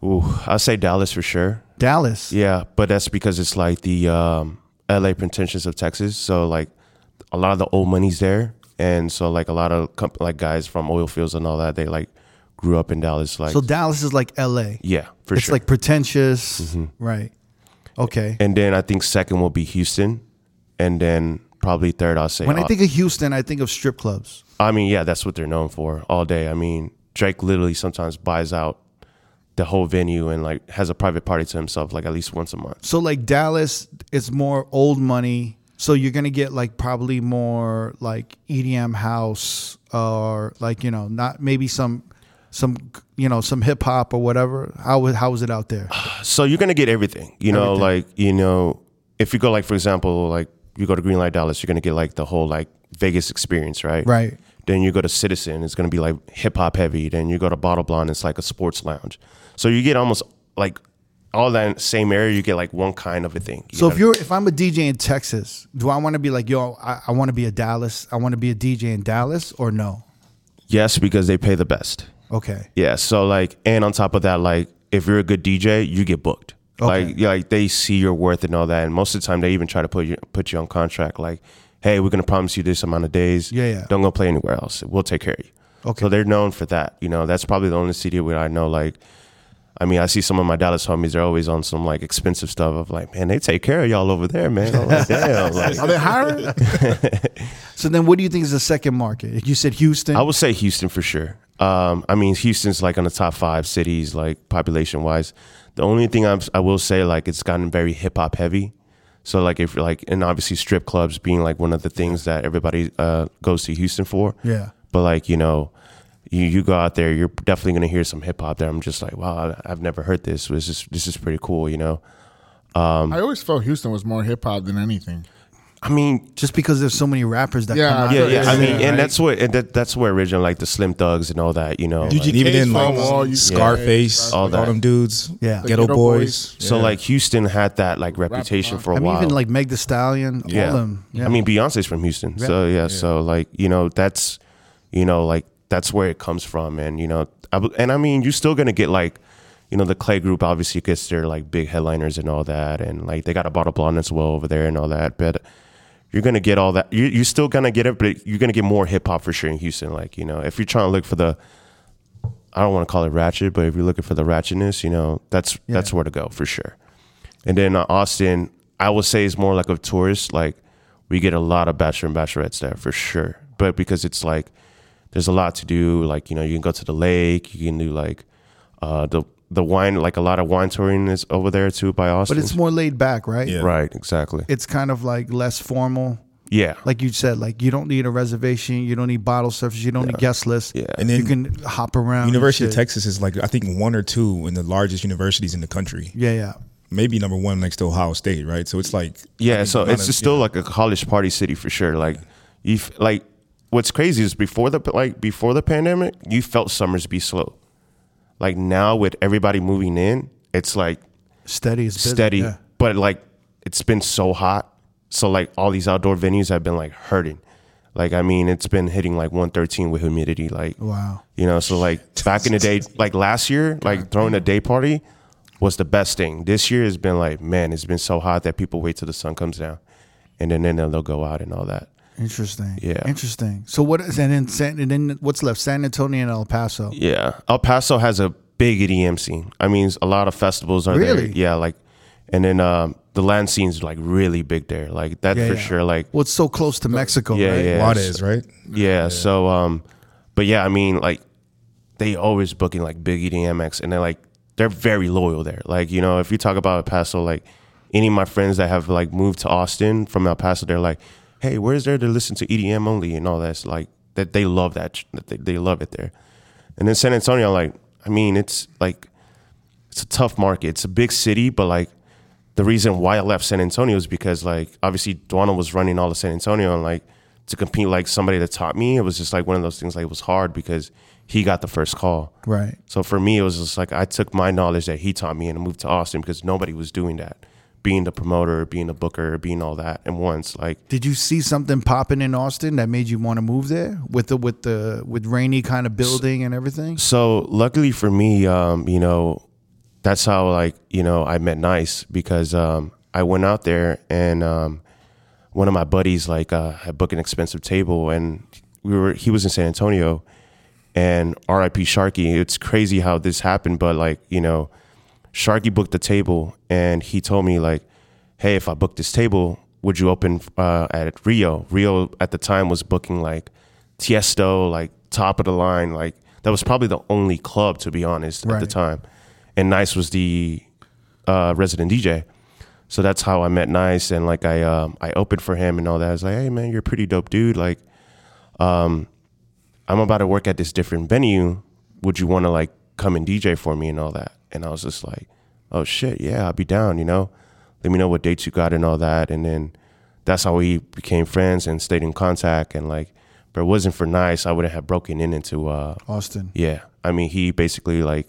Ooh, I say Dallas for sure. Dallas. Yeah, but that's because it's like the um, LA pretensions of Texas. So like a lot of the old money's there, and so like a lot of comp- like guys from oil fields and all that, they like grew up in Dallas. Like So Dallas is like L.A. yeah, for it's sure. Mm-hmm. like pretentious, right? Okay. and then I think second will be Houston, and then probably third I'll say. When I think of Houston, I think of strip clubs. I mean, yeah, that's what they're known for all day. I mean, Drake literally sometimes buys out the whole venue and like has a private party to himself like at least once a month. So like Dallas, it's more old money. So you're gonna get like probably more like EDM house or like you know not maybe some some you know some hip hop or whatever. How was how was it out there? So you're gonna get everything. You know, Everything. like you know, if you go like for example, like you go to Greenlight Dallas, you're gonna get like the whole like Vegas experience, right? Right. Then you go to Citizen, it's gonna be like hip hop heavy. Then you go to Bottle Blonde, it's like a sports lounge. So you get almost like all that same area. You get like one kind of a thing. You So if gotta- you're if I'm a DJ in Texas, do I want to be like yo? I, I want to be a Dallas. I want to be a DJ in Dallas or no? yes, because they pay the best. Okay. Yeah. So like, and on top of that, like, if you're a good DJ, you get booked. Okay. Like, yeah, like they see your worth and all that. And most of the time, they even try to put you put you on contract. Like, hey, we're gonna promise you this amount of days. Yeah, yeah. Don't go play anywhere else. We'll take care of you. Okay. So they're known for that. You know, that's probably the only city where I know. Like, I mean, I see some of my Dallas homies. They're always on some like expensive stuff. Of like, man, they take care of y'all over there, man. I'm like, damn. Like, Are they hiring? So then, what do you think is the second market? You said Houston. I would say Houston for sure. Um, I mean, Houston's like on the top five cities, like population wise. The only thing I'm, I will say, like, it's gotten very hip hop heavy. So, like, if like, and obviously strip clubs being like one of the things that everybody uh, goes to Houston for. Yeah. But like, you know, you you go out there, you're definitely gonna hear some hip hop there. I'm just like, wow, I, I've never heard this. This is this is pretty cool, you know. I always felt Houston was more hip hop than anything. I mean, just because there's so many rappers that Yeah, come out. yeah, Yeah, yeah. I mean, yeah, and that's what and that, that's where original like the Slim Thugs and all that, you know. like- even in like from all Scarface, All all, that. them dudes, Yeah. The Ghetto, Geto Boys. Boys. So Yeah. like Houston had that like reputation Rock. for a I mean, while. even like Meg The Stallion, all yeah. of them. Yeah. I mean, Beyonce's from Houston, so yeah, So like you know that's you know like that's where it comes from, and you know I, w- and I mean you're still gonna get like you know the Clay Group obviously gets their like big headliners and all that, and like they got a bottle blonde as well over there and all that, but. You're gonna get all that. You're, you're still gonna get it, but you're gonna get more hip hop for sure in Houston. Like you know, if you're trying to look for the, I don't want to call it ratchet, but if you're looking for the ratchetness, you know, that's that's where to go for sure. And then uh, Austin, I would say is more like a tourist. Like we get a lot of bachelor and bachelorettes there for sure. But because it's like there's a lot to do. Like you know, you can go to the lake. You can do like uh, the the wine. Like a lot of wine touring is over there too by Austin. but it's more laid back, right? Yeah. right, exactly. It's kind of like less formal. yeah, Like you said, like you don't need a reservation, you don't need bottle service, you don't need guest list. yeah. And then you can hop around. and University of. Texas is like I think one or two in the largest universities in the country. Yeah, yeah. Maybe number one next to Ohio State, right? So it's like Yeah, I mean, so kinda, it's just still like a college party city for sure. Like you, f- like what's crazy is before the like before the pandemic, you felt summers be slow. Like now with everybody moving in, it's like Steady is busy. steady, Yeah. but like it's been so hot so like all these outdoor venues have been like hurting. Like I mean, it's been hitting like 113 with humidity. Like Wow. you know, so like back in the day, like last year, like throwing a day party was the best thing. This year has been like, man, it's been so hot that people wait till the sun comes down, and then then they'll go out and all that. Interesting. Yeah. Interesting. So what is and then San, and then what's left? San Antonio and El Paso. Yeah, El Paso has a big EDM scene. I mean, a lot of festivals are there. Yeah, like, and then um, the land scene's like really big there. Like that Yeah, for yeah. sure. Like Well, it's so close to Mexico, Yeah, right? yeah. Juarez, right? Yeah, So, um, but yeah, I mean, like, they always booking like big E EDM and they're like, they're very loyal there. Like, you know, if you talk about El Paso, like, any of my friends that have like moved to Austin from El Paso, they're like, hey, where's there to listen to EDM only and all that's like that they love that. That they, they love it there. And then San Antonio, like, I mean, it's like, it's a tough market. It's a big city, but like, the reason why I left San Antonio is because like obviously Duano was running all of San Antonio and like to compete like somebody that taught me, it was just like one of those things like it was hard because he got the first call. Right. So for me it was just like I took my knowledge that he taught me and moved to Austin because nobody was doing that. Being the promoter, being a booker, being all that and once like Did you see something popping in Austin that made you want to move there with the with the with Rainey kind of building and everything? So luckily for me, um, you know, that's how like you know I met Nice because um, I went out there and um, one of my buddies like uh, had booked an expensive table and we were he was in San Antonio and R.I.P. Sharky. It's crazy how this happened, but like you know, Sharky booked the table and he told me like, hey, if I book this table, would you open uh, at Rio? Rio at the time was booking like Tiesto, like top of the line, like that was probably the only club to be honest at the time. And Nice was the uh, resident DJ. So that's how I met Nice, and like I um, I opened for him and all that. I was like, hey man, you're a pretty dope dude. Like, um, I'm about to work at this different venue. Would you want to like come and DJ for me and all that? And I was just like, oh shit, yeah, I'll be down. You know, let me know what dates you got and all that. And then that's how we became friends and stayed in contact. And like, but it wasn't for Nice, I wouldn't have broken in into uh, Austin. yeah. I mean, he basically like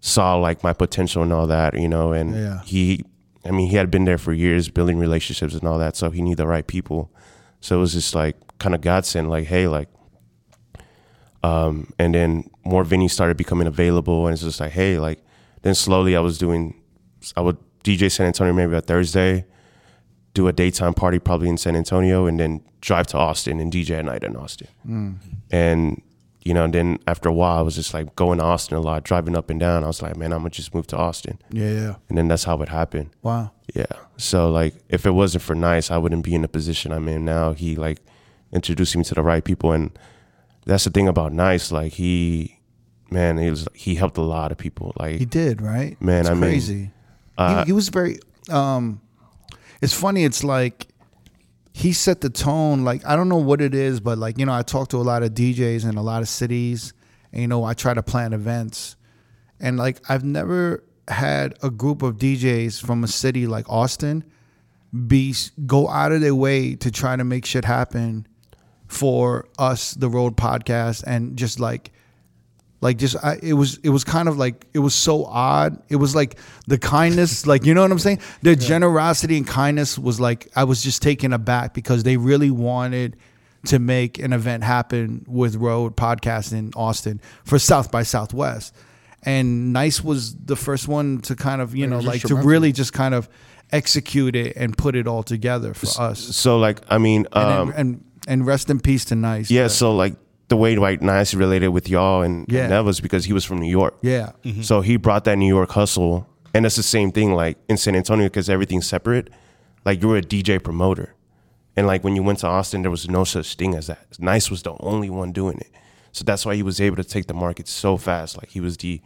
saw like my potential and all that, you know, and Yeah. he, I mean, he had been there for years building relationships and all that. So he knew the right people. So it was just like kind of godsend, like, hey, like, um, and then more venues started becoming available. And it's just like, hey, like, then slowly I was doing, I would DJ San Antonio maybe a Thursday, do a daytime party probably in San Antonio, and then drive to Austin and DJ at night in Austin. And you know, and then after a while, I was just like going to Austin a lot, driving up and down. I was like, man, I'm gonna just move to Austin, Yeah, yeah. and then that's how it happened. Wow. Yeah. So like, if it wasn't for Nice, I wouldn't be in the position I'm in now. He like introduced me to the right people, and that's the thing about Nice. Like he, man, he was he helped a lot of people. Like He did, right? Man, it's I mean, uh, he, he was very. Um, it's funny. It's like he set the tone. Like I don't know what it is, but like you know, I talk to a lot of DJs in a lot of cities, and you know, I try to plan events, and like I've never had a group of DJs from a city like Austin be go out of their way to try to make shit happen for us, the Road Podcast, and just like like just I, it was it was kind of like it was so odd. It was like the kindness like you know what i'm saying? The generosity and kindness was like i was just taken aback because they really wanted to make an event happen with road podcast in austin for south by southwest. And nice was the first one to kind of you know like to really just kind of execute it and put it all together for us. so like, I mean, um, and, and and rest in peace to nice yeah. but- So like the way like Nice related with y'all and, Yeah. and that was because he was from New York. yeah mm-hmm. So he brought that New York hustle, and it's the same thing like in San Antonio because everything's separate. Like you were a DJ promoter, and like when you went to Austin, there was no such thing as that. Nice was the only one doing it, so that's why he was able to take the market so fast. Like he was the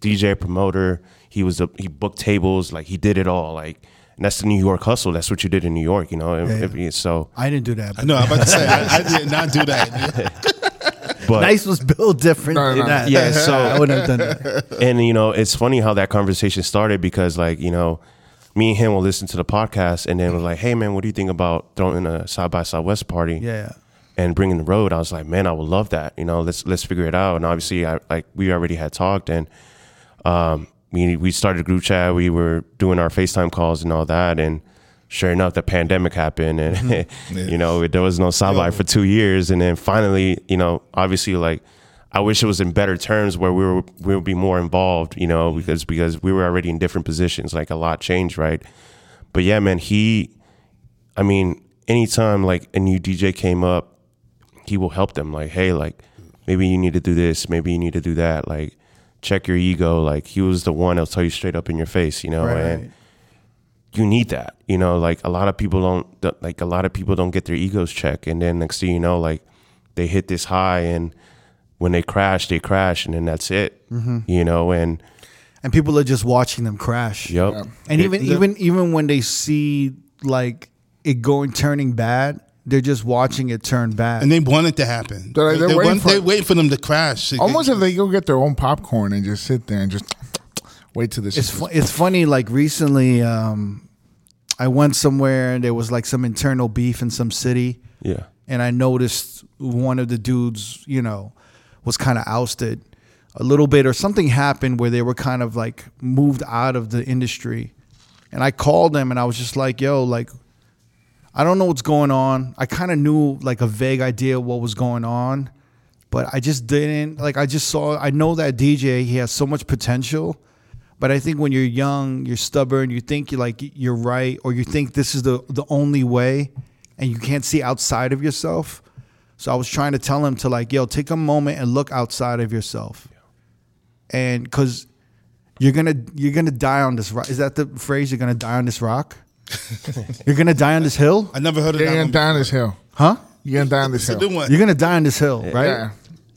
DJ promoter, he was a, he booked tables, like he did it all. Like and that's the New York hustle. That's what you did in New York, you know. If- if- so, i didn't do that but No, I'm about to say I, I did not do that. but nice was built different No, no, than no. that. Yeah, so- I wouldn't have done that. and you know it's funny how that conversation started because like you know me and him will listen to the podcast and then we're like hey man what do you think about throwing a south by southwest party Yeah. and bringing the road i was like man i would love that you know let's let's figure it out and obviously i like we already had talked and um we we started group chat. We were doing our facetime calls and all that. And sure enough, the pandemic happened, and Mm-hmm. you know there was no sideline for two years, and then finally, you know, obviously, like I wish it was in better terms where we were we would be more involved, you know, because because we were already in different positions, like a lot changed, right? But yeah, man, he, I mean, anytime like a new DJ came up, he will help them, like, hey, like maybe you need to do this, maybe you need to do that, like check your ego, like he was the one that'll tell you straight up in your face, you know, and you need that you know like a lot of people don't like a lot of people don't get their egos checked and then next thing you know like they hit this high and when they crash they crash and then that's it mm-hmm. you know and and people are just watching them crash. yep And It- even even even when they see like it going turning bad, they're just watching it turn bad. And they want it to happen. They're like- they're they waiting want, for- they're waiting for them to crash. Almost if they go get their own popcorn and just sit there and just wait till this. it's fu- it's funny. Like recently, um, I went somewhere and there was like some internal beef in some city, yeah and I noticed one of the dudes, you know, was kind of ousted a little bit, or something happened where they were kind of like moved out of the industry. And I called them and I was just like, "Yo, like, I don't know what's going on. I kind of knew like a vague idea what was going on, but I just didn't like. I just saw. I know that DJ. He has so much potential." But I think when you're young, you're stubborn. You think you're like you're right, or you think this is the the only way, and you can't see outside of yourself. So I was trying to tell him to like, yo, take a moment and look outside of yourself, and because you're gonna you're gonna die on this rock. Is that the phrase? You're gonna die on this rock. you're gonna die on this hill, I never heard of that. You're that. gonna one. die on this hill. huh? You're gonna die on this It's a hill. new one. You're gonna die on this hill, right? Yeah.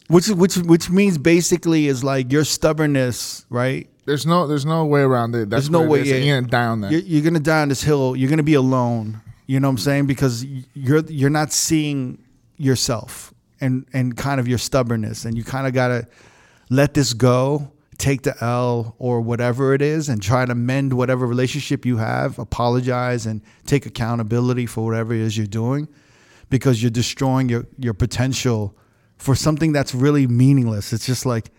Which which which means basically is like your stubbornness, right? There's no there's no way around it. That's There's no what it way. is. Yeah, You're gonna die on that. You're, you're gonna die on this hill. You're gonna be alone. You know what I'm saying? Because you're you're not seeing yourself and and kind of your stubbornness, and you kind of gotta let this go, take the L or whatever it is, and try to mend whatever relationship you have. Apologize and take accountability for whatever it is you're doing, because you're destroying your your potential for something that's really meaningless. It's just like.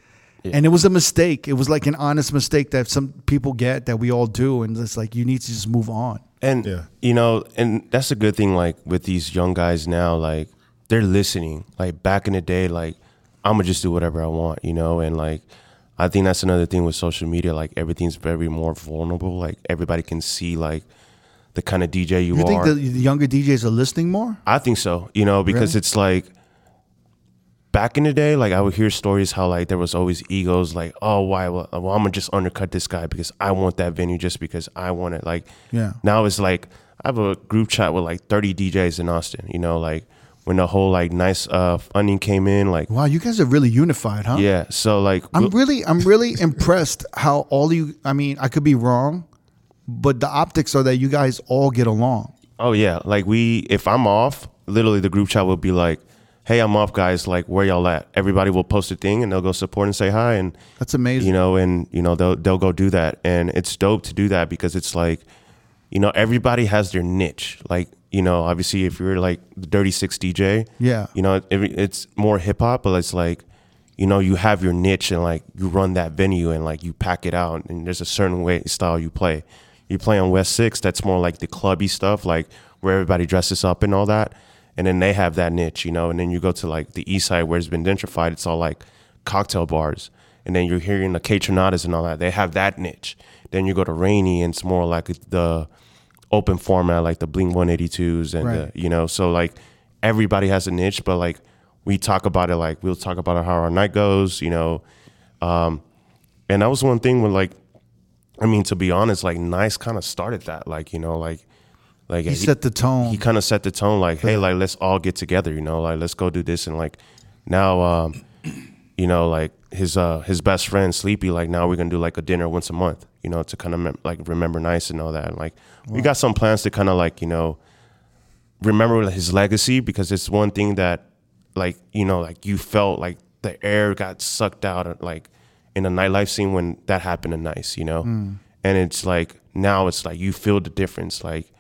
And it was a mistake. It was like an honest mistake that some people get that we all do, and it's like you need to just move on. And Yeah. you know, and that's a good thing. Like with these young guys now, like they're listening. Like back in the day, like I'm gonna just do whatever I want, you know. And like I think that's another thing with social media. Like everything's very more vulnerable. Like everybody can see like the kind of DJ you, are. You are. think the, the younger DJs are listening more? I think so. You know, because Really? it's like back in the day, like I would hear stories how like there was always egos, like oh why well, well I'm gonna just undercut this guy because I want that venue just because I want it. Like Yeah. now it's like I have a group chat with like 30 DJs in Austin. You know, like when the whole like nice uh funding came in, like Wow, you guys are really unified, huh? yeah. So like I'm really, I'm really impressed how all you. I mean, I could be wrong, but the optics are that you guys all get along. Oh yeah, like we if I'm off, literally the group chat will be like, "Hey, I'm off, guys. Like, where y'all at?" Everybody will post a thing and they'll go support and say hi, and That's amazing. you know, and you know they'll they'll go do that, and it's dope to do that because it's like, you know, everybody has their niche. Like, you know, obviously if you're like the Dirty Six DJ, Yeah. you know, it, it's more hip hop, but it's like, you know, you have your niche and like you run that venue and like you pack it out, and there's a certain way style you play. You play on West Six, that's more like the clubby stuff, like where everybody dresses up and all that. And then they have that niche, you know. And then you go to like the East Side where it's been gentrified. It's all like cocktail bars. And then you're hearing the K and all that. They have that niche. Then you go to Rainey and it's more like the open format, like the Blink-182s and Right. the, you know. So like everybody has a niche, but like we talk about it like we'll talk about how our night goes, you know. Um, and that was one thing when like I mean, to be honest, like Nice kind of started that, like you know, like like He set the tone. He kind of set the tone, like, hey, like let's all get together, you know, like let's go do this, and like now, um, you know, like his uh his best friend Sleepy, like now we're gonna do like a dinner once a month, you know, to kind of mem- like remember Nice and all that, and like we got some plans to kind of like you know remember his legacy because it's one thing that like you know like you felt like the air got sucked out like in the nightlife scene when that happened to nice you know Hmm. and it's like now it's like you feel the difference like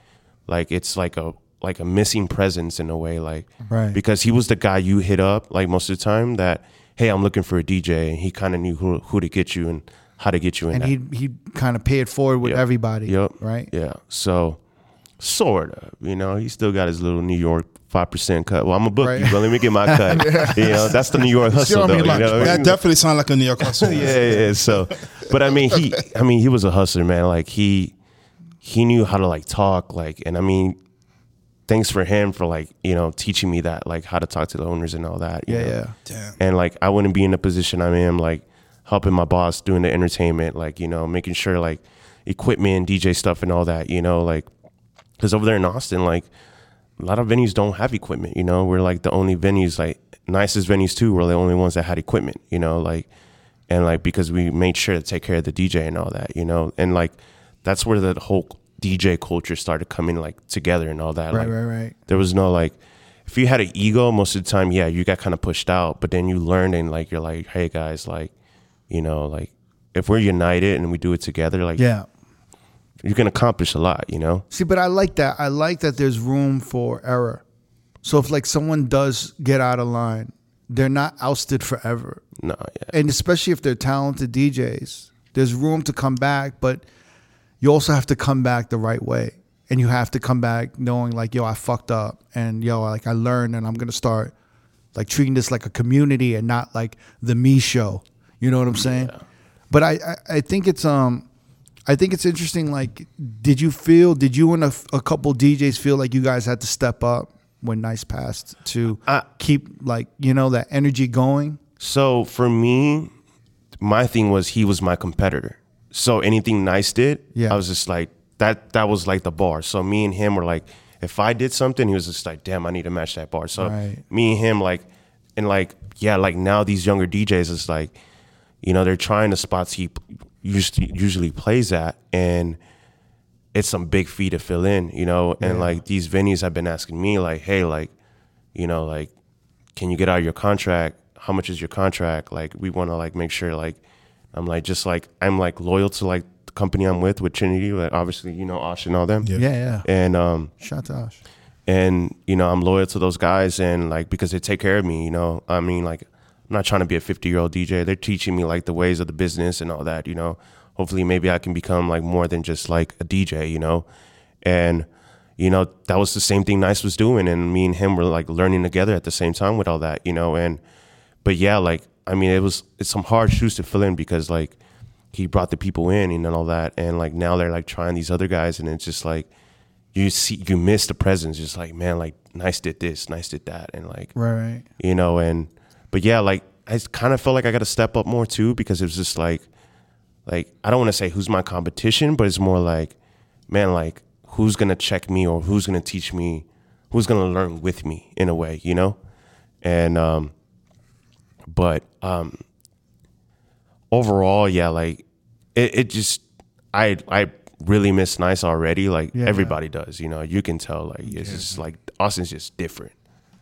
like it's like a like a missing presence in a way like Right. because he was the guy you hit up like most of the time that hey i'm looking for a dj and he kind of knew who, who to get you and how to get you in and that. he he kind of pay it forward with Yep. everybody. Yep. Right. Yeah. So, sort of. You know, he still got his little New York five percent cut. Well, I'm a book Right. but let me get my cut. You know, that's the New York hustle, though. me You know? That definitely sounds like a New York hustle. yeah, yeah, yeah. So, but I mean, he, I mean, he was a hustler, man. Like he, he knew how to like talk, like, and I mean, thanks for him for like you know teaching me that, like how to talk to the owners and all that. you Yeah, know? yeah. Damn. And like I wouldn't be in the position I'm in, like helping my boss doing the entertainment, like you know, making sure like equipment, DJ stuff, and all that. You know, like because over there in Austin, like a lot of venues don't have equipment. You know, we're like the only venues, like nicest venues too. We're the only ones that had equipment. You know, like and like because we made sure to take care of the DJ and all that. You know, and like that's where the whole DJ culture started coming like together and all that. Right, like, right, right. there was no like if you had an ego most of the time yeah you got kind of pushed out but then you learned and like you're like hey guys like you know like if we're united and we do it together like Yeah. you can accomplish a lot you know See, but I like that. I like that there's room for error. So if like someone does get out of line, they're not ousted forever. no yeah And especially if they're talented DJs, there's room to come back, but you also have to come back the right way. And you have to come back knowing like, yo, I fucked up and yo, like I learned and I'm gonna start like treating this like a community and not like the me show. You know what I'm saying? But I, I, I think it's um I think it's interesting. Like, did you feel? Did you and a, a couple DJs feel like you guys had to step up when Nice passed to I- keep like you know that energy going? so for me my thing was he was my competitor so anything nice did Yeah. i was just like that that was like the bar. So me and him were like if i did something he was just like damn i need to match that bar. So Right. me and him like and like yeah like now these younger djs is like you know they're trying the spots he usually usually plays at and it's some big fee to fill in you know? And like these venues have been asking me like hey like you know like can you get out of your contract? How much is your contract? Like we want to like make sure like i'm like just like i'm like loyal to like the company i'm with with trinity like obviously you know osh and all them Yeah, yeah. yeah. and um Shout to Osh. and you know i'm loyal to those guys and like because they take care of me you know i mean like i'm not trying to be a 50 year old dj they're teaching me like the ways of the business and all that you know hopefully maybe i can become like more than just like a dj you know and you know that was the same thing nice was doing and me and him were like learning together at the same time with all that you know and but yeah like i mean it was it's some hard shoes to fill in because like he brought the people in and all that and like now they're like trying these other guys and it's just like you see you miss the presence just like man like nice did this nice did that and like Right, right. you know and but yeah like i kind of felt like i got to step up more too because it was just like like i don't want to say who's my competition but it's more like man like who's gonna check me or who's gonna teach me who's gonna learn with me in a way you know and um but um overall yeah like it, it just i i really miss nice already like Yeah. everybody does you know you can tell like it's just like austin's just different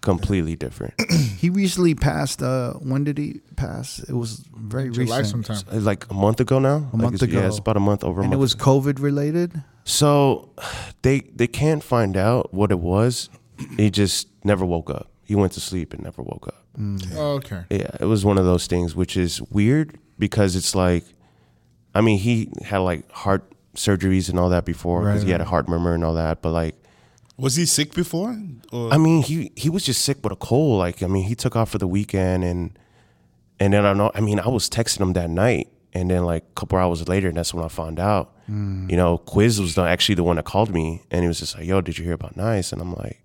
completely different He recently passed. Uh, when did he pass? It was very July recent. sometime. Like a month ago now A Like month it's- yeah ago. it's about a month over a And month it was COVID related. so they they can't find out what it was he just never woke up he went to sleep and never woke up mm. Oh, okay. yeah, it was one of those things which is weird because it's like, I mean, he had like heart surgeries and all that before because Right, he had a heart murmur and all that. But like, Was he sick before? Or I mean, he he was just sick with a cold. Like, I mean, he took off for the weekend and and then I don't know. I mean, I was texting him that night, and then like a couple hours later, and that's when I found out. Mm. You know, Quiz was the, actually the one that called me, and he was just like, "Yo, did you hear about Nice?" And I'm like,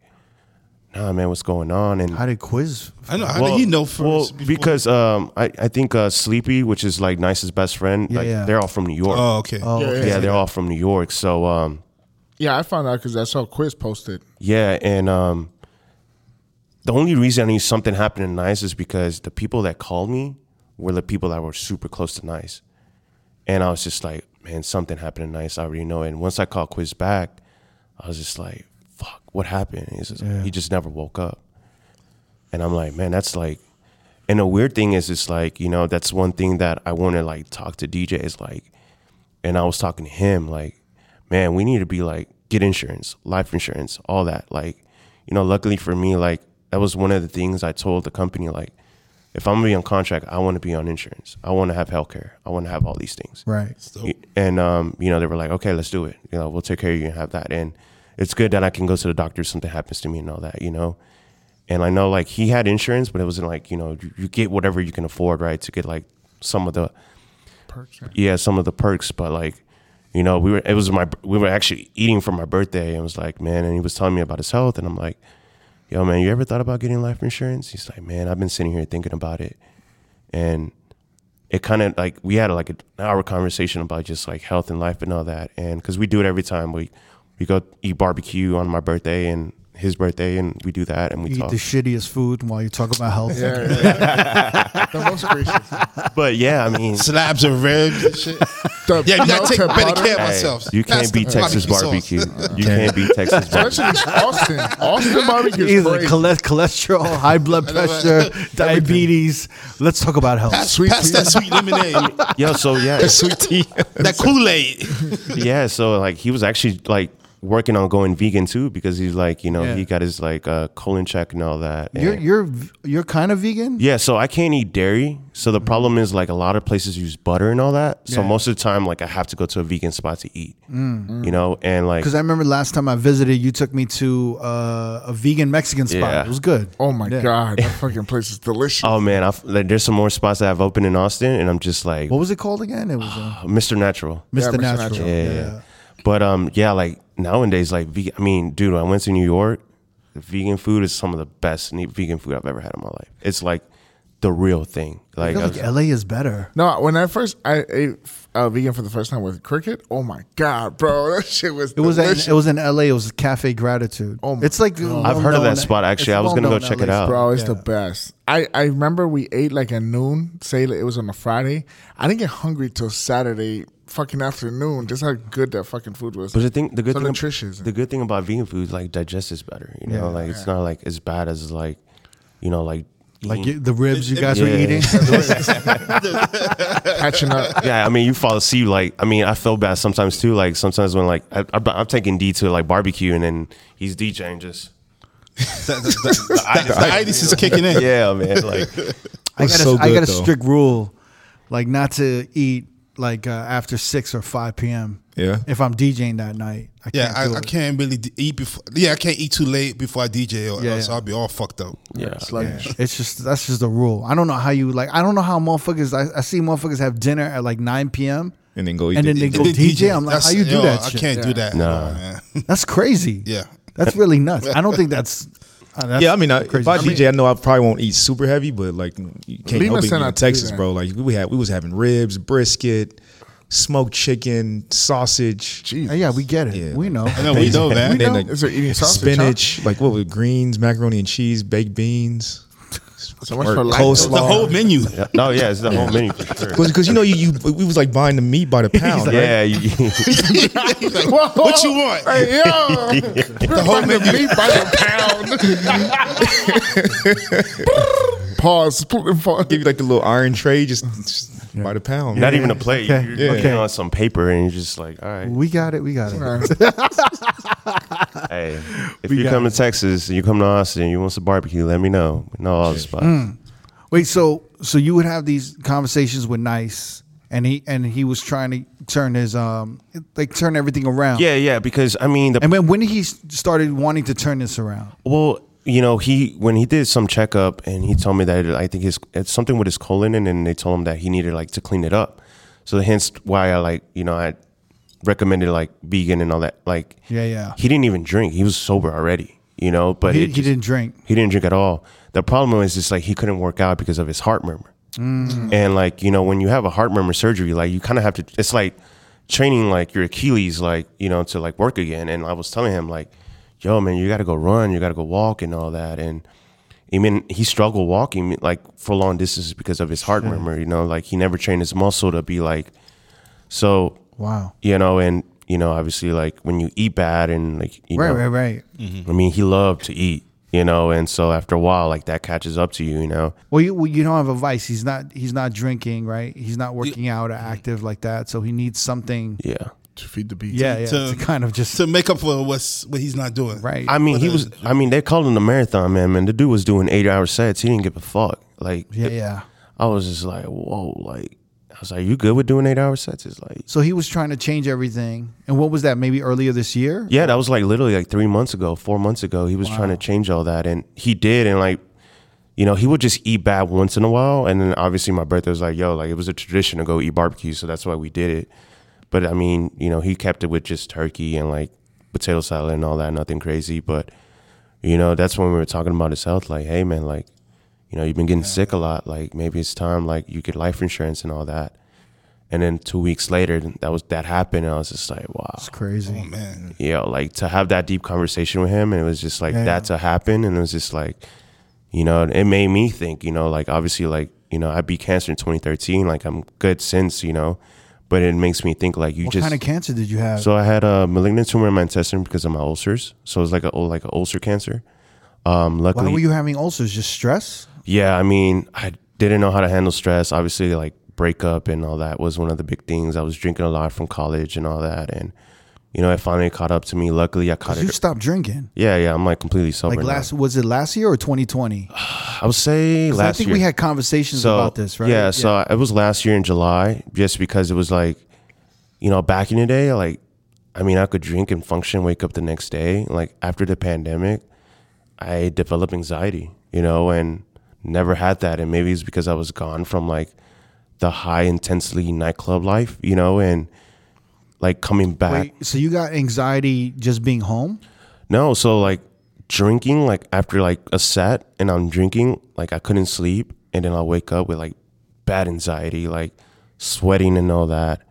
"Nah, man, what's going on?" And How did Quiz? I know. How did he know first? Well, before- because um, I, I think uh, Sleepy, which is like Nice's best friend, Yeah, like yeah. they're all from New York. Oh, okay. Oh, Yeah, okay. yeah, they're all from New York. So um, Yeah, I found out because I saw Quiz posted. yeah, and um, the only reason I knew something happened in Nice is because the people that called me were the people that were super close to Nice, and I was just like, man, something happened in Nice. I already know. it. And once I called Quiz back, I was just like, fuck, what happened? He's just, Yeah. He just never woke up, and I'm like, man, that's like. And the weird thing is, it's like you know that's one thing that I want to like talk to DJs like, and I was talking to him like, man, we need to be like get insurance, life insurance, all that. Like, you know, luckily for me, like that was one of the things I told the company like, if I'm gonna be on contract, I want to be on insurance. I want to have healthcare. I want to have all these things. Right. And um, you know, they were like, okay, let's do it. You know, we'll take care of you and have that. And it's good that I can go to the doctor if something happens to me and all that, you know. And I know like he had insurance, but it wasn't like you know you, you get whatever you can afford, right? To get like some of the Perks, right? yeah some of the perks, but like you know we were it was my we were actually eating for my birthday and was like man, and he was telling me about his health, and I'm like, yo man, you ever thought about getting life insurance? He's like, man, I've been sitting here thinking about it, and it kind of like we had like an hour conversation about just like health and life and all that, and because we do it every time we we go eat barbecue on my birthday and his birthday, and we do that and we You eat talk. the shittiest food while you talk about health. Yeah, yeah. the most gracious. But yeah, I mean, Slabs of ribs and shit. The Yeah, you gotta take better butter. care of hey, ourselves. you can't That's beat Texas barbecue barbecue. sauce. You can't beat Texas barbecue. Especially Austin. Austin barbecue is Either great. cholesterol, high blood pressure, diabetes. Let's talk about health. Pass, Sweet pass tea. that sweet lemonade, Yo, so yeah, Sweet tea. that Kool Aid. yeah. So like he was actually like working on going vegan too because he's like you know Yeah. he got his like uh, colon check and all that. You're you're you're kind of vegan. yeah, so I can't eat dairy. So the problem is like a lot of places use butter and all that. So Yeah. most of the time, like I have to go to a vegan spot to eat. You know, and like Because I remember last time I visited, you took me to uh, a vegan Mexican spot. Yeah. It was good. Oh my Yeah. god, that fucking place is delicious. oh man, I've, like, there's some more spots that I've opened in Austin, and I'm just like What was it called again? It was uh, Mr. Natural. Mr. Mr. Natural. Natural. Yeah, yeah. But um, yeah, like nowadays, like. I mean, dude, I went to New York. Vegan food is some of the best vegan food I've ever had in my life. It's like the real thing. I Like, feel I like was- LA is better. No, when I first I ate uh, vegan for the first time with cricket, oh my god, bro, that shit was It was delicious. in, it was in LA. It was Cafe Gratitude. Oh my it's like I've heard of that spot, actually. I was gonna go check it out. Bro, it's Yeah. the best. I, I remember we ate like at noon. Say it was on a Friday. I didn't get hungry till Saturday fucking afternoon. Just how good that fucking food was. but the thing, the good so thing, nutritious. the good thing about vegan food is like digest is better. You know, Yeah. like it's not like as bad as like, you know, like Like you, the ribs you guys were Yeah. eating. Catching up. yeah, I mean, you fall asleep. Like, I mean, I feel bad sometimes too. Like sometimes when like I, I, I'm taking D to like barbecue and then he's DJing just. the, the, the, the itis is kicking in. Yeah, man. Like, I got was a, so I got a though. strict rule, like not to eat like uh, after six or five p.m. Yeah. If I'm DJing that night, I Yeah, can't I, do I it. can't really eat before. Yeah, I can't eat too late before I DJ, or Yeah, else yeah. I'll be all fucked up. yeah. Sluggish. It's just that's just the rule. I don't know how you like. I don't know how motherfuckers. I, I see motherfuckers have dinner at like nine p.m. And then go eat And the- then they go the- DJ. I'm like, That's- how you do yo, that I shit? can't do that. Nah. man. That's crazy. yeah. That's really nuts. I don't think that's. uh, yeah, I mean, I, crazy. if I, DJ, I know I probably won't eat super heavy, but like you can't Lima help it in not to do Texas, bro. Like we had, we was having ribs, brisket, smoked chicken, sausage, Jesus. Uh, yeah, we get it. Yeah. We know. I know we know, man. and then know. like Is there eating sausage, spinach, like what with greens, macaroni and cheese, baked beans, So much for life. coleslaw. The whole menu. Yeah. No, yeah, it's the whole menu for sure. Because you know you, you we was like buying the meat by the pound. right? Yeah, you, He's like, what you want? Hey, yo, the whole whole menu. meat by the pound. Pause. Pause. Give you like the little iron tray just, just by the pound. not even a plate. Okay. You're Yeah. looking Okay. on some paper and you're just like, all right. We got it. We got it. Hey, if We you come it. to Texas and you come to Austin, and you want some barbecue, let me know. We know all the spots. Mm. Wait, so so you would have these conversations with Nice, and he and he was trying to turn his um like turn everything around. Yeah, yeah, because I mean, the And when when he started wanting to turn this around, Well, you know, he when he did some checkup and he told me that I think his it's something with his colon and then they told him that he needed like to clean it up. So hence why I like you know I recommended like vegan and all that. Like Yeah, yeah. he didn't even drink. He was sober already. You know, but he, it he didn't drink. He didn't drink at all. The problem was just like he couldn't work out because of his heart murmur. Mm. And like you know, when you have a heart murmur surgery, like you kind of have to. It's like training like your Achilles, like you know, to like work again. And I was telling him like, "Yo, man, you got to go run, you got to go walk, and all that." And I mean, he struggled walking like for long distances because of his heart murmur. You know, like he never trained his muscle to be like. So Wow. you know, and you know, obviously, like when you eat bad and like you Right, know, right, right. I mean, he loved to eat, you know, and so after a while, like that catches up to you, you know. Well, you well, you don't have a vice. He's not he's not drinking, right? He's not working out or active like that. So he needs something. Yeah. To feed the beast. Yeah, yeah. To- To, kind of just To make up for what's what he's not doing. right. I mean, he was. I mean, they called him the marathon man. Man, the dude was doing eight hour sets. He didn't give a fuck. Like, yeah, yeah. I was just like, whoa, like, I was like, "You good with doing eight hour sets?" It's like, So he was trying to change everything. And what was that? Maybe earlier this year? yeah, that was like literally like three months ago, four months ago. He was trying to change all that, and he did. And like, you know, he would just eat bad once in a while, and then obviously my birthday was like, "Yo, like it was a tradition to go eat barbecue," so that's why we did it. But I mean, you know, he kept it with just turkey and like potato salad and all that, nothing crazy. But you know, that's when we were talking about his health. Like, hey, man, like, you know, you've been getting sick a lot. Like, maybe it's time, like, you get life insurance and all that. And then two weeks later, that was that happened, and I was just like, wow, It's crazy. Oh man. you know, like to have that deep conversation with him, and it was just like Yeah. that to happen, and it was just like, you know, it made me think, you know, like obviously, like you know, I beat cancer in 2013, like I'm good since, you know, but it makes me think like you just What just kind of cancer did you have? so I had a malignant tumor in my intestine because of my ulcers. So it was like a like an ulcer cancer. Um, Why luckily, were you having ulcers? Just stress? yeah, I mean, I didn't know how to handle stress. Obviously, like breakup and all that was one of the big things. I was drinking a lot from college and all that, and you know, it finally caught up to me. Luckily, I caught 'Cause you it. stopped drinking. Yeah, yeah, I'm like completely sober. Like now. last, was it last year or 2020? I would say last year. I think year. we had conversations so, about this, right? Yeah, so it was last year in July, just because it was like, you know, back in the day, like, I mean, I could drink and function, wake up the next day. Like after the pandemic, I developed anxiety, you know, and never had that. And maybe it's because I was gone from like the high intensity nightclub life, you know, and like coming back. Wait, so you got anxiety just being home? No, so like drinking, like after like a set and I'm drinking, like I couldn't sleep, and then I'll wake up with like bad anxiety, like sweating and all that.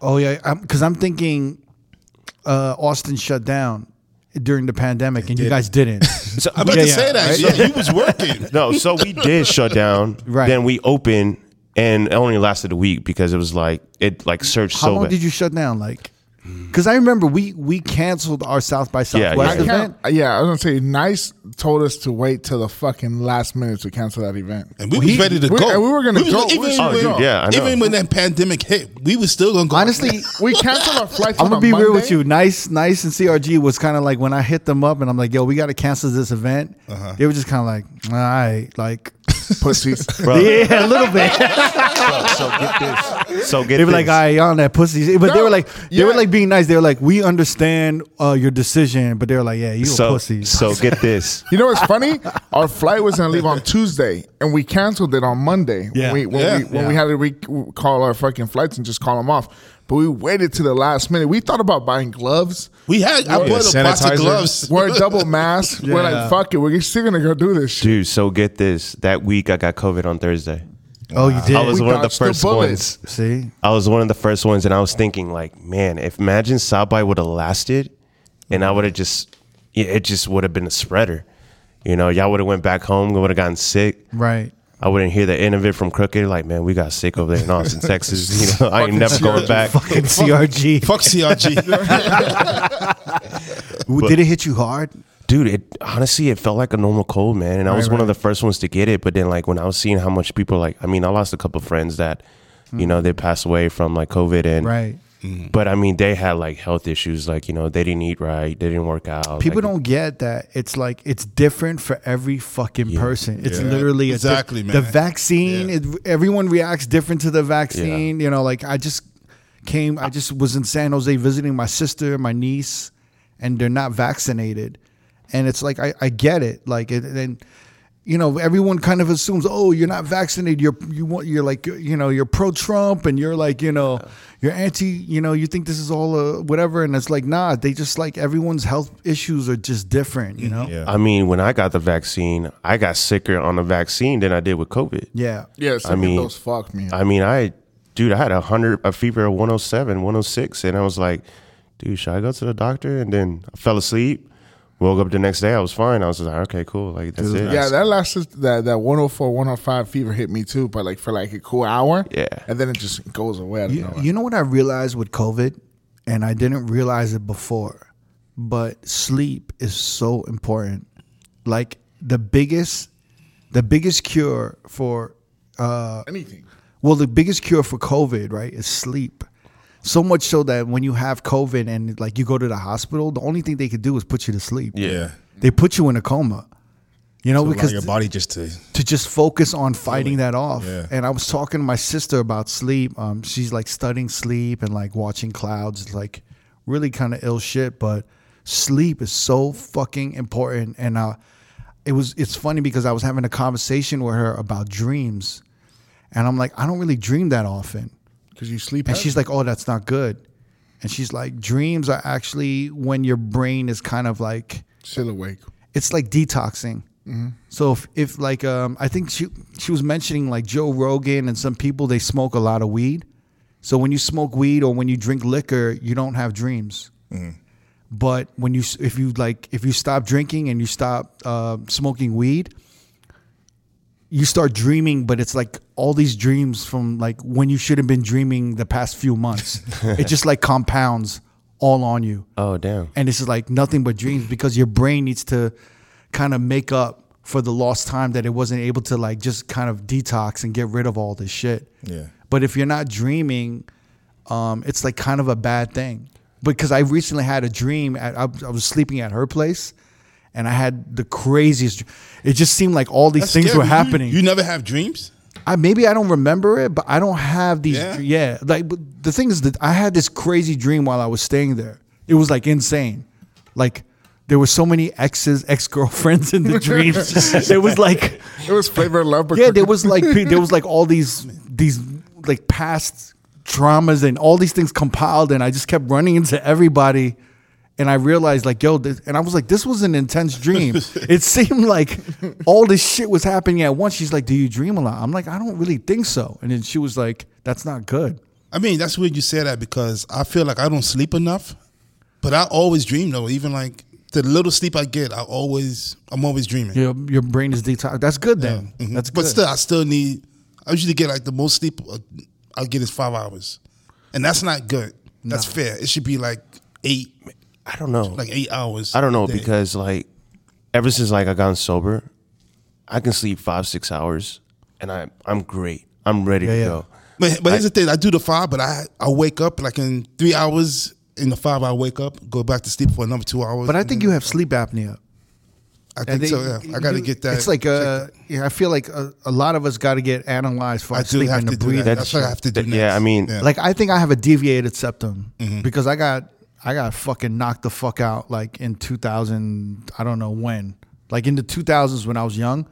Oh yeah, because I'm, thinking uh, Austin shut down during the pandemic, and you guys didn't. So I'm about Yeah, to yeah, say that. right? So he was working. No, so we did shut down. Right. Then we opened, and it only lasted a week because it was like it like surged How so long bad. did you shut down? Like, because I remember we we canceled our South by Yeah, Southwest yeah. I event. yeah, I was gonna say, Nice told us to wait till the fucking last minute to cancel that event. And we was He- ready to we- go. and we were gonna was- go. We Even, Oh, when, dude, yeah, I know. even when that pandemic hit, we was still gonna go. Honestly, We canceled our flights. I'm gonna a be real with you. Nice, nice, and CRG was kind of like when I hit them up, and I'm like, "Yo, we got to cancel this event." Uh-huh. They were just kind of like, "All right," like, pussies. Bro, yeah, a little bit. so get this. So get they were this. like, "All right, y'all on that pussy," but they were like, they were like being nice. They were like, "We understand uh, your decision," but they were like, "Yeah, you a so pussy." so get this. You know what's funny? Our flight was gonna leave on Tuesday, and we canceled it on Monday. Yeah. When we when, Yeah. we, when Yeah. we had to re- call our fucking flights and just call them off. But we waited to the last minute. We thought about buying gloves. we had I Yeah, bought a box of sanitizer. gloves. Wear a double mask. We're like, fuck it. We're still gonna go do this shit. Dude, so get this. That week I got COVID on Thursday. oh, you did. I was We one of the dodged the first ones. See, I was one of the first ones, and I was thinking, like, man, if imagine South by would have lasted, and I would have just, it just would have been a spreader. You know, y'all would have went back home, would have gotten sick. right? I wouldn't hear the end of it from Crooked. Like, man, we got sick over there in Austin, Texas. You know, I ain't never going back. Fucking CRG. Fuck CRG. did it hit you hard? Dude, it honestly it felt like a normal cold, man. And I was Right, one of the first ones to get it. But then like when I was seeing how much people like I mean, I lost a couple of friends that, you hmm. know, they passed away from like COVID and Right. Mm-hmm. but I mean they had like health issues, like, you know, they didn't eat right, they didn't work out. People like, don't get that it's like it's different for every fucking person. It's Yeah. literally a Exactly, The man. vaccine, Yeah. it, everyone reacts different to the vaccine. You know, like I just came, I just was in San Jose visiting my sister, my niece, and they're not vaccinated, and it's like I, I get it, like it, and. You know, everyone kind of assumes, oh, you're not vaccinated. You're you want you're like you know you're pro Trump and you're like you know you're anti. You know, you think this is all uh, whatever, and it's like nah. They just like everyone's health issues are just different. You know, Yeah. I mean, when I got the vaccine, I got sicker on the vaccine than I did with COVID. yeah. Yeah, I mean- those fuck me. I mean, I, dude, I had a hundred, a fever of 107, 106, and I was like, dude, should I go to the doctor? And then I fell asleep. Woke up the next day, I was fine. I was just like, okay, cool, like that's it. yeah, that lasted that that 104, 105 fever hit me too, but like for like a cool hour. Yeah. And then it just goes away. You, know. you know what I realized with COVID, and I didn't realize it before, but sleep is so important. Like the biggest, the biggest cure for, uh, Anything. well, the biggest cure for COVID, right, is sleep. So much so that when you have COVID and like you go to the hospital, the only thing they could do is put you to sleep. yeah. They put you in a coma. You know, because your body just to to just focus on fighting that off. Yeah. And I was talking to my sister about sleep. Um, she's like studying sleep and like watching clouds. It's like really kind of ill shit, but sleep is so fucking important. And uh, it was it's funny because I was having a conversation with her about dreams, and I'm like, I don't really dream that often. Because you sleep. And heavy. she's like, "Oh, that's not good." And she's like, "Dreams are actually when your brain is kind of like still awake. it's like detoxing." So if, if like um, I think she she was mentioning like Joe Rogan and some people they smoke a lot of weed. So when you smoke weed or when you drink liquor, you don't have dreams. But when you if you like if you stop drinking and you stop uh, smoking weed, you start dreaming, but it's like all these dreams from like when you should have been dreaming the past few months. it just like compounds all on you Oh damn. and this is like nothing but dreams because your brain needs to kind of make up for the lost time that it wasn't able to like just kind of detox and get rid of all this shit. Yeah. But if you're not dreaming, um, it's like kind of a bad thing. Because I recently had a dream. At, I, I was sleeping at her place, and I had the craziest. It just seemed like all these That's things scary. were happening. You, never have dreams? I maybe I don't remember it, but I don't have these. Yeah? Yeah, like the thing is that I had this crazy dream while I was staying there. It was like insane. Like there were so many exes, ex girlfriends in the dreams. it was like It was flavor of love. Yeah, there was like there was like all these these like past traumas and all these things compiled, and I just kept running into everybody. And I realized, like, yo, this, and I was like, this was an intense dream. it seemed like all this shit was happening at once. She's like, do you dream a lot? I'm like, I don't really think so. And then she was like, that's not good. I mean, that's weird you say that because I feel like I don't sleep enough, but I always dream though. Even like the little sleep I get, I always, I'm always dreaming. Your your brain is detox. That's good then. Mhm. That's good. But still, I still need. I usually get like the most sleep uh, I get is five hours, and that's not good. That's fair. It should be like eight, I don't know. like eight hours. I don't know because like ever since like I gotten sober, I can sleep five six hours, and I I'm great. I'm ready Yeah, to yeah. go. But, but here's the thing: I do the five, but I I wake up like in three hours. In the five, I wake up, go back to sleep for another two hours. but I think then- you have sleep apnea. I think they- so. Yeah, I got to get that. It's like checked uh, yeah, I feel like a, a lot of us got to get analyzed for I our sleep have and the do that. breathing. That's what I have to do. That- Next. yeah, I mean, Like I think I have a deviated septum Mm-hmm. because I got I got fucking knocked the fuck out like in 2000. I don't know when, like in the 2000s when I was young.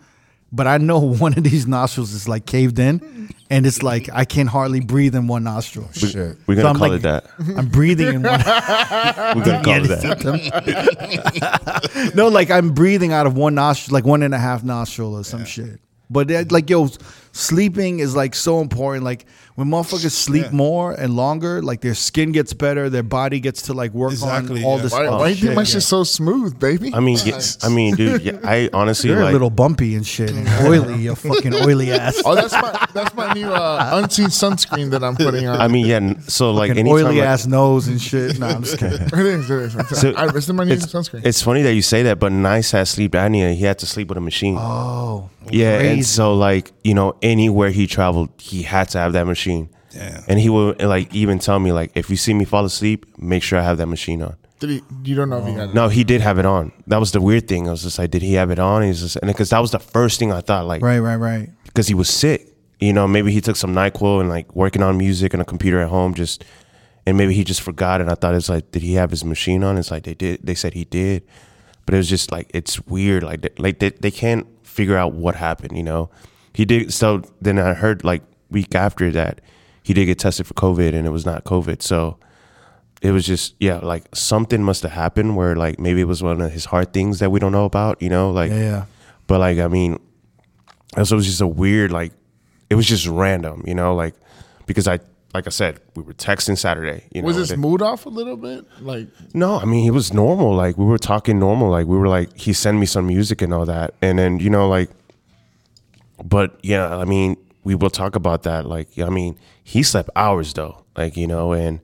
But I know one of these nostrils is like caved in, and it's like I can't hardly breathe in one nostril. shit. We're gonna I'm call like- it that. I'm breathing in one. We're gonna call it that. no, like I'm breathing out of one nostril, like one and a half nostril or some shit. But uh, like, yo, sleeping is like so important. Like when motherfuckers sleep Yeah. more and longer, like their skin gets better, their body gets to like work Exactly, on all yeah. this. Why, other why you think shit. my shit's so smooth, baby? I mean, yeah, I mean, dude, yeah, I honestly You're like. a little bumpy and shit and oily. You fucking oily ass. oh, that's my that's my new uh, unseen sunscreen that I'm putting on. I mean, yeah. So like, Fucking anytime oily like- ass nose and shit. Nah, I'm just kidding. it is. It is. It's, So I, it's my new it's, sunscreen. it's funny that you say that, but Nice has sleep apnea. He had to sleep with a machine. Oh, yeah, crazy. and so like you know, anywhere he traveled, he had to have that machine. Damn. And he would like even tell me like, if you see me fall asleep, make sure I have that machine on. Did he, you don't know if he got it. No, he did have it on. That was the weird thing. I was just like, did he have it on? He's just, and because that was the first thing I thought, like, right, right, right. because he was sick. You know, maybe he took some Nyquil and like working on music and a computer at home, just and maybe he just forgot. And I thought it's like, did he have his machine on? It's like they did. They said he did, but it was just like it's weird. Like they, like they, they can't figure out what happened. You know, he did. So then I heard like week after that he did get tested for COVID and it was not COVID. So it was just yeah, like something must have happened where like maybe it was one of his heart things that we don't know about. You know, like Yeah, yeah. but like I mean, so it was just a weird like it was just random, you know, like because I like I said we were texting Saturday. You know, Was his and- mood off a little bit? Like, no, I mean he was normal. Like we were talking normal. Like we were like he sent me some music and all that, and then you know like, but yeah, I mean we will talk about that. Like I mean he slept hours though, like you know, and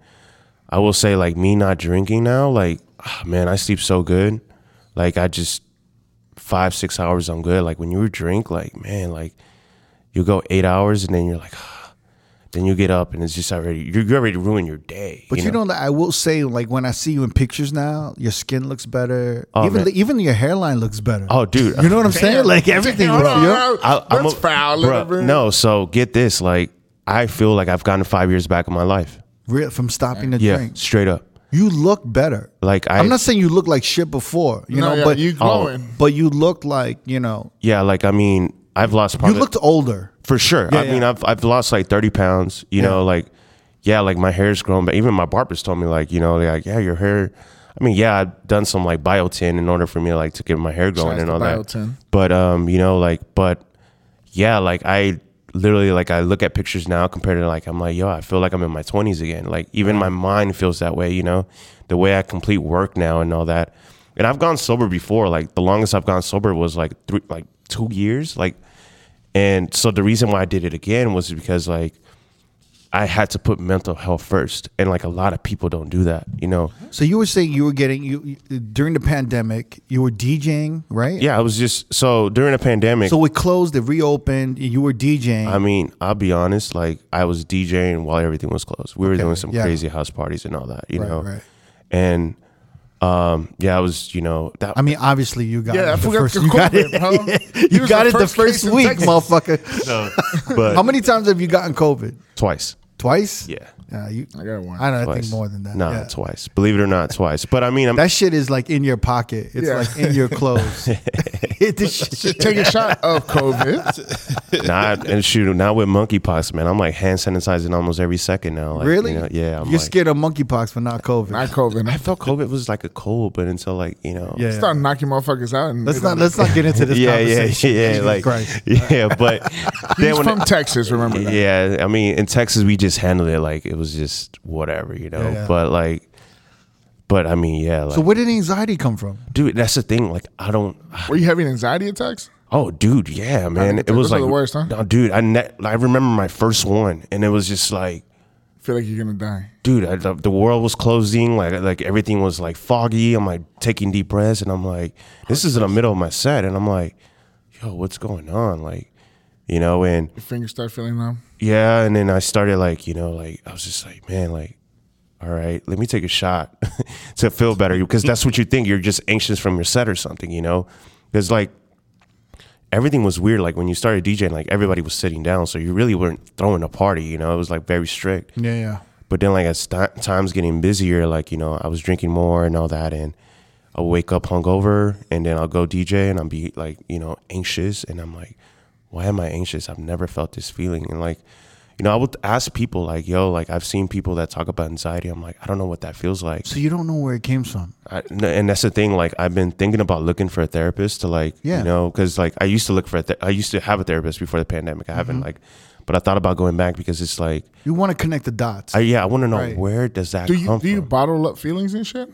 I will say like me not drinking now, like ah, man, I sleep so good. Like I just five six hours I'm good. Like when you drink, like man, like you go eight hours and then you're like. ah. Then you get up and it's just already you're, you're already ruin your day. But you know, like, I will say, like when I see you in pictures now, your skin looks better. Oh, even man. even your hairline looks better. Oh, dude. you know what I'm saying? Like everything. Hold looks- on, you know? hold. I, I'm That's a- foul, bruh, little bit. No, so get this. Like, I feel like I've gotten five years back in my life. Real- from stopping to Yeah, drink. straight up. You look better. Like, I- I'm not saying you look like shit before, you No, know, yeah, but you oh. glowing. but you look like you know Yeah, like I mean, I've lost. you Probably, looked older. for sure. Yeah, I mean. I've I've lost like thirty pounds. You know, like yeah, like my hair's grown. But even my barbers told me like, you know, they're like yeah, your hair. I mean, yeah, I've done some like biotin in order for me like to get my hair going Shout and to all that. But um, you know, like, but yeah, like I literally like I look at pictures now compared to like I'm like, yo, I feel like I'm in my twenties again. Like even my mind feels that way, you know, the way I complete work now and all that. And I've gone sober before. Like the longest I've gone sober was like three, like two years. Like, and so the reason why I did it again was because like I had to put mental health first, and like a lot of people don't do that, you know. So you were saying you were getting you you- during the pandemic. You were DJing, right? Yeah, I was just so during the pandemic. So it closed. It reopened. You were DJing. I mean, I'll be honest. Like, I was DJing while everything was closed. We were Okay, doing some yeah. crazy house parties and all that, you Right, know. right. And um, yeah, I was, you know, that. I mean, obviously you got Yeah, it the forgot first. You got COVID, it. huh? You got the it the first first case in week, motherfucker. no, but How many times have you gotten COVID? twice. Twice? Yeah. Yeah, you, I got one. I don't know, Twice. think more than that. No, yeah. twice. Believe it or not, twice. But I mean, I'm, That shit is like in your pocket. It's Yeah. like in your clothes. This shit- Take a shot of COVID. not and shoot now with monkeypox, man. I'm like hand sanitizing almost every second now. Like, really? you know, yeah. I'm You're like, scared of monkeypox, but not COVID. Not COVID. I felt COVID was like a cold, but until like you know, yeah. Start knocking motherfuckers out. And Let's not let's not get into this yeah, yeah, conversation. yeah, Jesus like Christ. yeah. But He's then when from Texas. Remember that. Yeah, I mean, in Texas, we just handled it like it was just whatever, you know. Yeah, yeah. But like, but I mean, yeah, like, So where did anxiety come from? dude, that's the thing. Like, I don't. Were you having anxiety attacks? Oh, dude, yeah, man. It was like the worst, huh? No, dude, I ne- I remember my first one, and it was just like, feel like you're gonna die. dude, I, the, the world was closing, like like everything was like foggy. I'm like taking deep breaths, and I'm like, this is in the middle of my set, and I'm like, yo, what's going on? Like, you know, and Your fingers start feeling numb. yeah, and then I started like, you know, like I was just like, man, like, all right, let me take a shot to feel better because that's what you think. You're just anxious from your set or something, you know? Because like everything was weird. Like when you started DJing, like everybody was sitting down, so you really weren't throwing a party, you know? It was like very strict. Yeah, yeah. But then like as st- times getting busier, like you know, I was drinking more and all that, and I'll wake up hungover, and then I'll go DJ, and I'll be like, you know, anxious, and I'm like, why am I anxious? I've never felt this feeling, and like, you know, I would ask people like, yo, like I've seen people that talk about anxiety. I'm like, I don't know what that feels like, So you don't know where it came from. I, n- and that's the thing. Like I've been thinking about looking for a therapist to like, Yeah. you know, because like I used to look for a th- I used to have a therapist before the pandemic. I haven't Mm-hmm. like, but I thought about going back because it's like, You want to connect the dots. I, yeah, I want to know Right. where does that Do you come do you bottle up feelings and shit?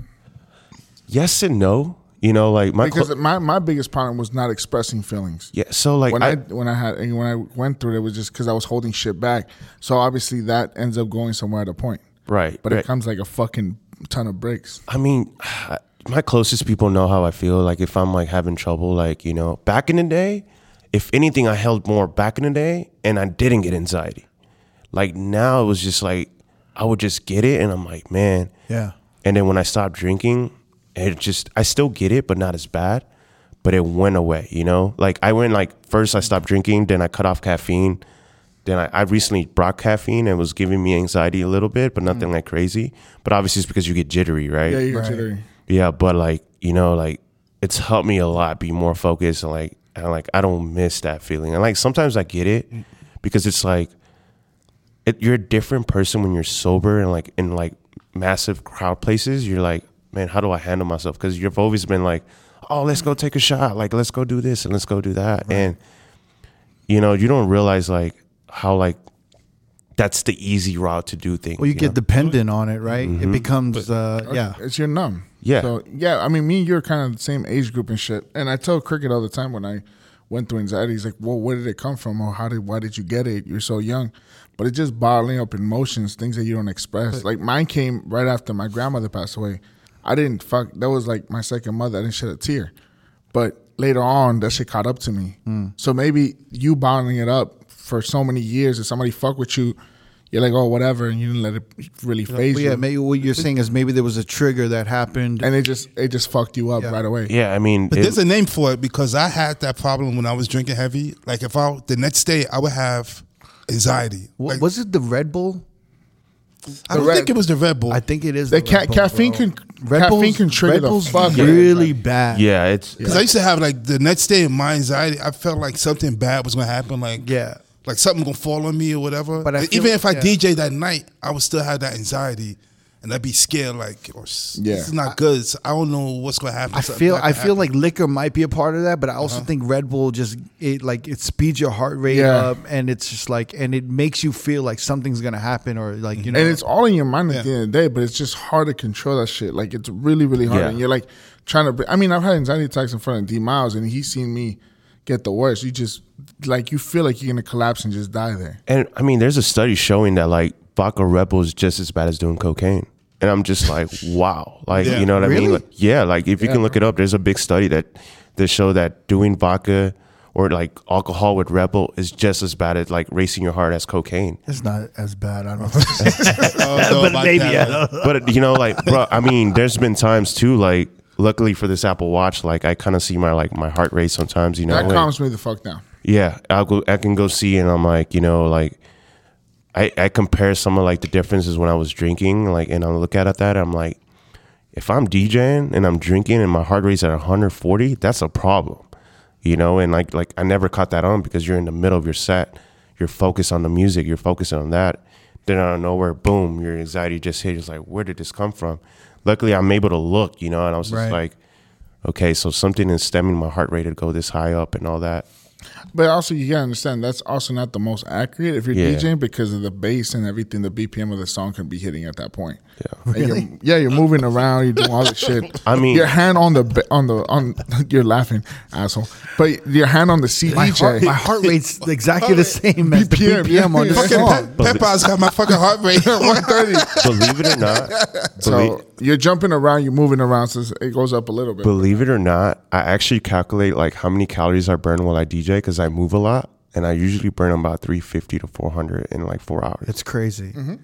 yes and no. You know, like my Because clo- my, my biggest problem was not expressing feelings. yeah. So like when I, I, when I had when I went through it, it was just because I was holding shit back. So obviously that ends up going somewhere at a point. right, But right. it comes like a fucking ton of breaks. I mean, my closest people know how I feel. Like if I'm like having trouble, like you know, back in the day, if anything, I held more back in the day, and I didn't get anxiety. Like now, it was just like I would just get it, and I'm like, man. Yeah. And then when I stopped drinking, it just I still get it, but not as bad. But it went away, you know. Like I went like first I stopped drinking, then I cut off caffeine. Then I, I recently brought caffeine and it was giving me anxiety a little bit, but mm. nothing like crazy. But obviously it's because you get jittery, right? Yeah, you got Right. jittery. Yeah, but like you know, like it's helped me a lot be more focused and like and like I don't miss that feeling. And like sometimes I get it mm. because it's like it, you're a different person when you're sober and like in like massive crowd places. You're like, man, how do I handle myself? Because you've always been like, oh, let's go take a shot. Like let's go do this and let's go do that. And you know, you don't realize like how like that's the easy route to do things. Well, you get know? dependent on it, right? Mm-hmm. It becomes, uh, yeah. It's you're numb. Yeah. So yeah, I mean, me and you're kind of the same age group and shit. And I tell Cricket all the time when I went through anxiety, he's like, "Well, where did it come from? Or how did? Why did you get it? You're so young." But it's just bottling up emotions, things that you don't express. Like mine came right after my grandmother passed away. I didn't fuck. That was like my second mother. I didn't shed a tear. But later on, that shit caught up to me. Hmm. So maybe you bottling it up for so many years, and somebody fuck with you, you're like, oh, whatever, and you didn't let it really faze But you. yeah, maybe what you're saying is maybe there was a trigger that happened. and it just it just fucked you up Yeah. right away. Yeah, I mean, But it- there's a name for it because I had that problem when I was drinking heavy. Like if I the next day I would have anxiety. Wa- Like, was it the Red Bull? I don't Red- think it was the Red Bull. I think it is. The the ca- Red Bull, caffeine bro. can Red caffeine Bull's- can trigger Red the Bull's fuck out of really it. bad. yeah, it's Because I used to have like the next day my anxiety, I felt like something bad was gonna happen. Like Yeah. like something gonna fall on me or whatever. But I And feel- even if I yeah. DJ that night, I would still have that anxiety, and I'd be scared. Like, or Yeah. this is not good. So I don't know what's gonna happen. I Something feel I could feel happen. like liquor might be a part of that, but I also Uh-huh. think Red Bull just it like it speeds your heart rate Yeah. up, and it's just like and it makes you feel like something's gonna happen or like you know. and it's all in your mind at Yeah. the end of the day, but it's just hard to control that shit. Like it's really, really hard, Yeah. and you're like trying to. br- I mean, I've had anxiety attacks in front of D Miles, and he's seen me get the worst. You just like you feel like you're gonna collapse and just die there. And I mean, there's a study showing that like vodka Red Bull is just as bad as doing cocaine. And I'm just like, wow. Like, Yeah. you know what I mean? Like, yeah. Like, if you can look it up, there's a big study that that show that doing vodka or like alcohol with Red Bull is just as bad as like racing your heart as cocaine. it's not as bad. I don't. think. I don't know but about maybe that, I man. don't- But you know, like, bro, I mean, there's been times too, like, luckily for this Apple Watch, like, I kind of see my like my heart rate sometimes. You know, That like- calms me the fuck down. yeah, I'll go. I can go see, and I'm like, you know, like, I I compare some of like the differences when I was drinking, like, and I look at it that I'm like, if I'm DJing and I'm drinking and my heart rate's at 140, that's a problem, you know. And like like I never caught that on because you're in the middle of your set, you're focused on the music, you're focused on that. Then out of nowhere, boom, your anxiety just hit. It's like, where did this come from? Luckily, I'm able to look, you know, and I was just Right. like, okay, so something is stemming my heart rate to go this high up and all that. But also, you gotta understand that's also not the most accurate if you're Yeah. DJing because of the bass and everything. The BPM of the song can be hitting at that point. Yeah. And you're- yeah, you're moving around, you're doing all the shit. I mean- your hand on the on the on. You're laughing, asshole. But your hand on the CDJ. my heart, my heart rate's exactly the same as the BPM, BPM on the Fucking song. Pe- Pepe's got my fucking heart rate. at 130. Believe it or not, So believe, you're jumping around, you're moving around, so it goes up a little bit. believe it or not, I actually calculate like how many calories I burn while I DJ because I move a lot, and I usually burn about 350 to 400 in like four hours. It's crazy. Mm-hmm.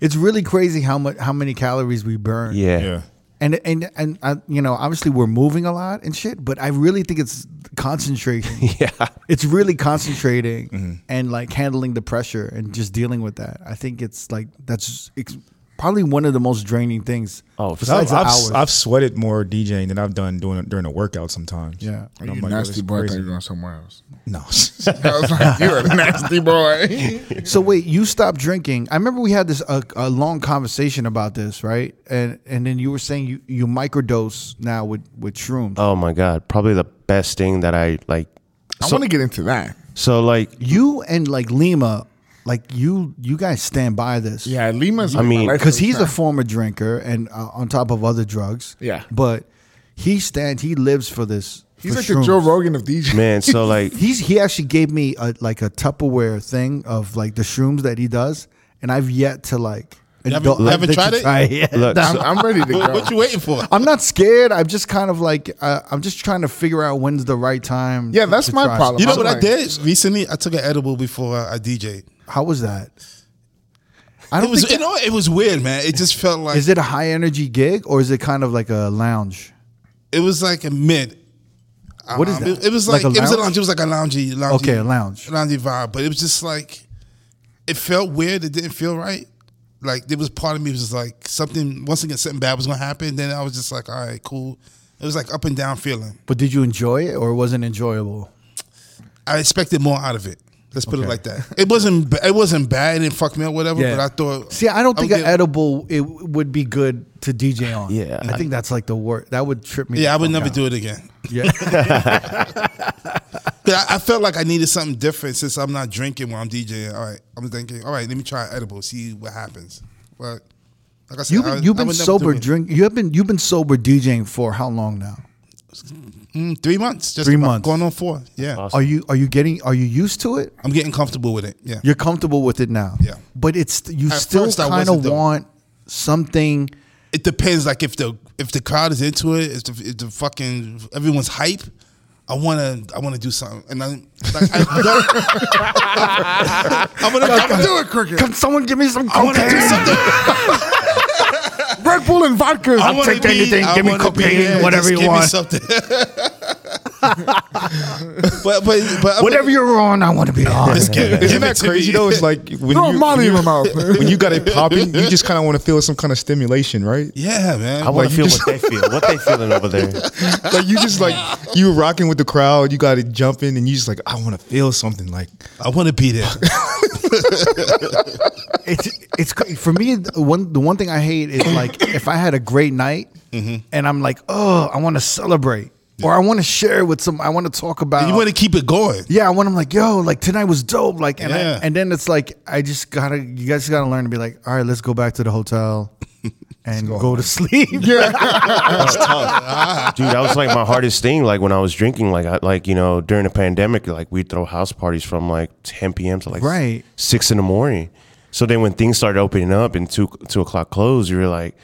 It's really crazy how much how many calories we burn. yeah. Yeah. And and and uh, you know, obviously we're moving a lot and shit, but I really think it's concentration. Yeah. It's really concentrating and like handling the pressure and just dealing with that. I think it's like that's it's probably one of the most draining things. Oh, besides I've, the I've, hours. I've sweated more DJing than I've done doing during a workout sometimes. Yeah. And you I'm like, nasty yo, boy, I this thought you were going somewhere else. No. I was like, you're a nasty boy. So wait, you stopped drinking. I remember we had this a, a long conversation about this, right? And and then you were saying you you microdose now with with shrooms. Oh my god, probably the best thing that I like. I So, want to get into that. so like, you and like Lima, like you you guys stand by this. Yeah, Lima's. I mean, because he's a former drinker and uh, on top of other drugs. Yeah. but he stands. He lives for this. he's for like shrooms. the Joe Rogan of DJ. man, so like, He's he actually gave me a like a Tupperware thing of like the shrooms that he does, and I've yet to like. haven't, you haven't tried it? Try it. look, I'm, so- I'm ready to go. what you waiting for? I'm not scared. I'm just kind of like uh, I'm just trying to figure out when's the right time. Yeah, that's my problem. You know I'm what I did recently? I took an edible before I DJ. How was that? I don't was, think. you know, it was weird, man. It just felt like is it a high energy gig or is it kind of like a lounge? it was like a mid. What is Um, that? It, it was Like like, a it was a lounge? lounge. It was like a loungy, loungy Okay, a lounge. loungy vibe. But it was just like it felt weird. It didn't feel right. Like there was part of me was just like something. Once again, something bad was gonna happen. Then I was just like, all right, cool. It was like up and down feeling. But did you enjoy it or it wasn't enjoyable? I expected more out of it. Let's put Okay. it like that. It wasn't. It wasn't bad. It didn't fuck me up, whatever. But I thought. See, I don't think would an edible it would be good to DJ on. Yeah. I think that's like the worst. That would trip me. Yeah, I would never out. do it again. Yeah, 'Cause I, I felt like I needed something different since I'm not drinking when I'm DJing. All right, I'm thinking, all right, let me try edible, see what happens. But like I said, you've I- been, you've I been would sober do drink. You have been you've been sober DJing for how long now? Mm, three months, just Three about, months. going on four. Yeah, Awesome. Are you are you getting are you used to it? I'm getting comfortable with it. Yeah, You're comfortable with it now. Yeah. but it's you At still kind of want something. it depends. Like if the if the crowd is into it, if the, if the fucking everyone's hype, I wanna I wanna do something, and I like I, am gonna, I'm gonna do it, cricket. Can someone give me some I wanna do something. Red Bull and vodka. I wanna take be- anything. I Give me wanna be- cocaine, yeah, whatever just you give me want. something. but but but Whatever you're on, I want to be on. Just give, Isn't give that to crazy me. though? It's like when Throw you, money in when, my you, mouth. when you got it popping, you just kind of want to feel some kind of stimulation, right? Yeah, man. I want to you feel what they feel. What they feeling over there? Like you just like you were rocking with the crowd, you got it jumping, and you just like I want to feel something. Like I want to be there. it's it's for me. The one the one thing I hate is like if I had a great night Mm-hmm. and I'm like, oh, I want to celebrate or I want to share with some. I want to talk about. And you want to keep it going. yeah, I want them like, yo, like tonight was dope. Like, and, Yeah. I, and then it's like, I just gotta, you guys gotta learn to be like, all right, let's go back to the hotel and go, to sleep. Yeah, Dude, that was like my hardest thing. Like when I was drinking, like I, like you know during the pandemic, like we'd throw house parties from like 10 p.m. to like Right. six in the morning. So then when things started opening up and two two o'clock closed, you were like,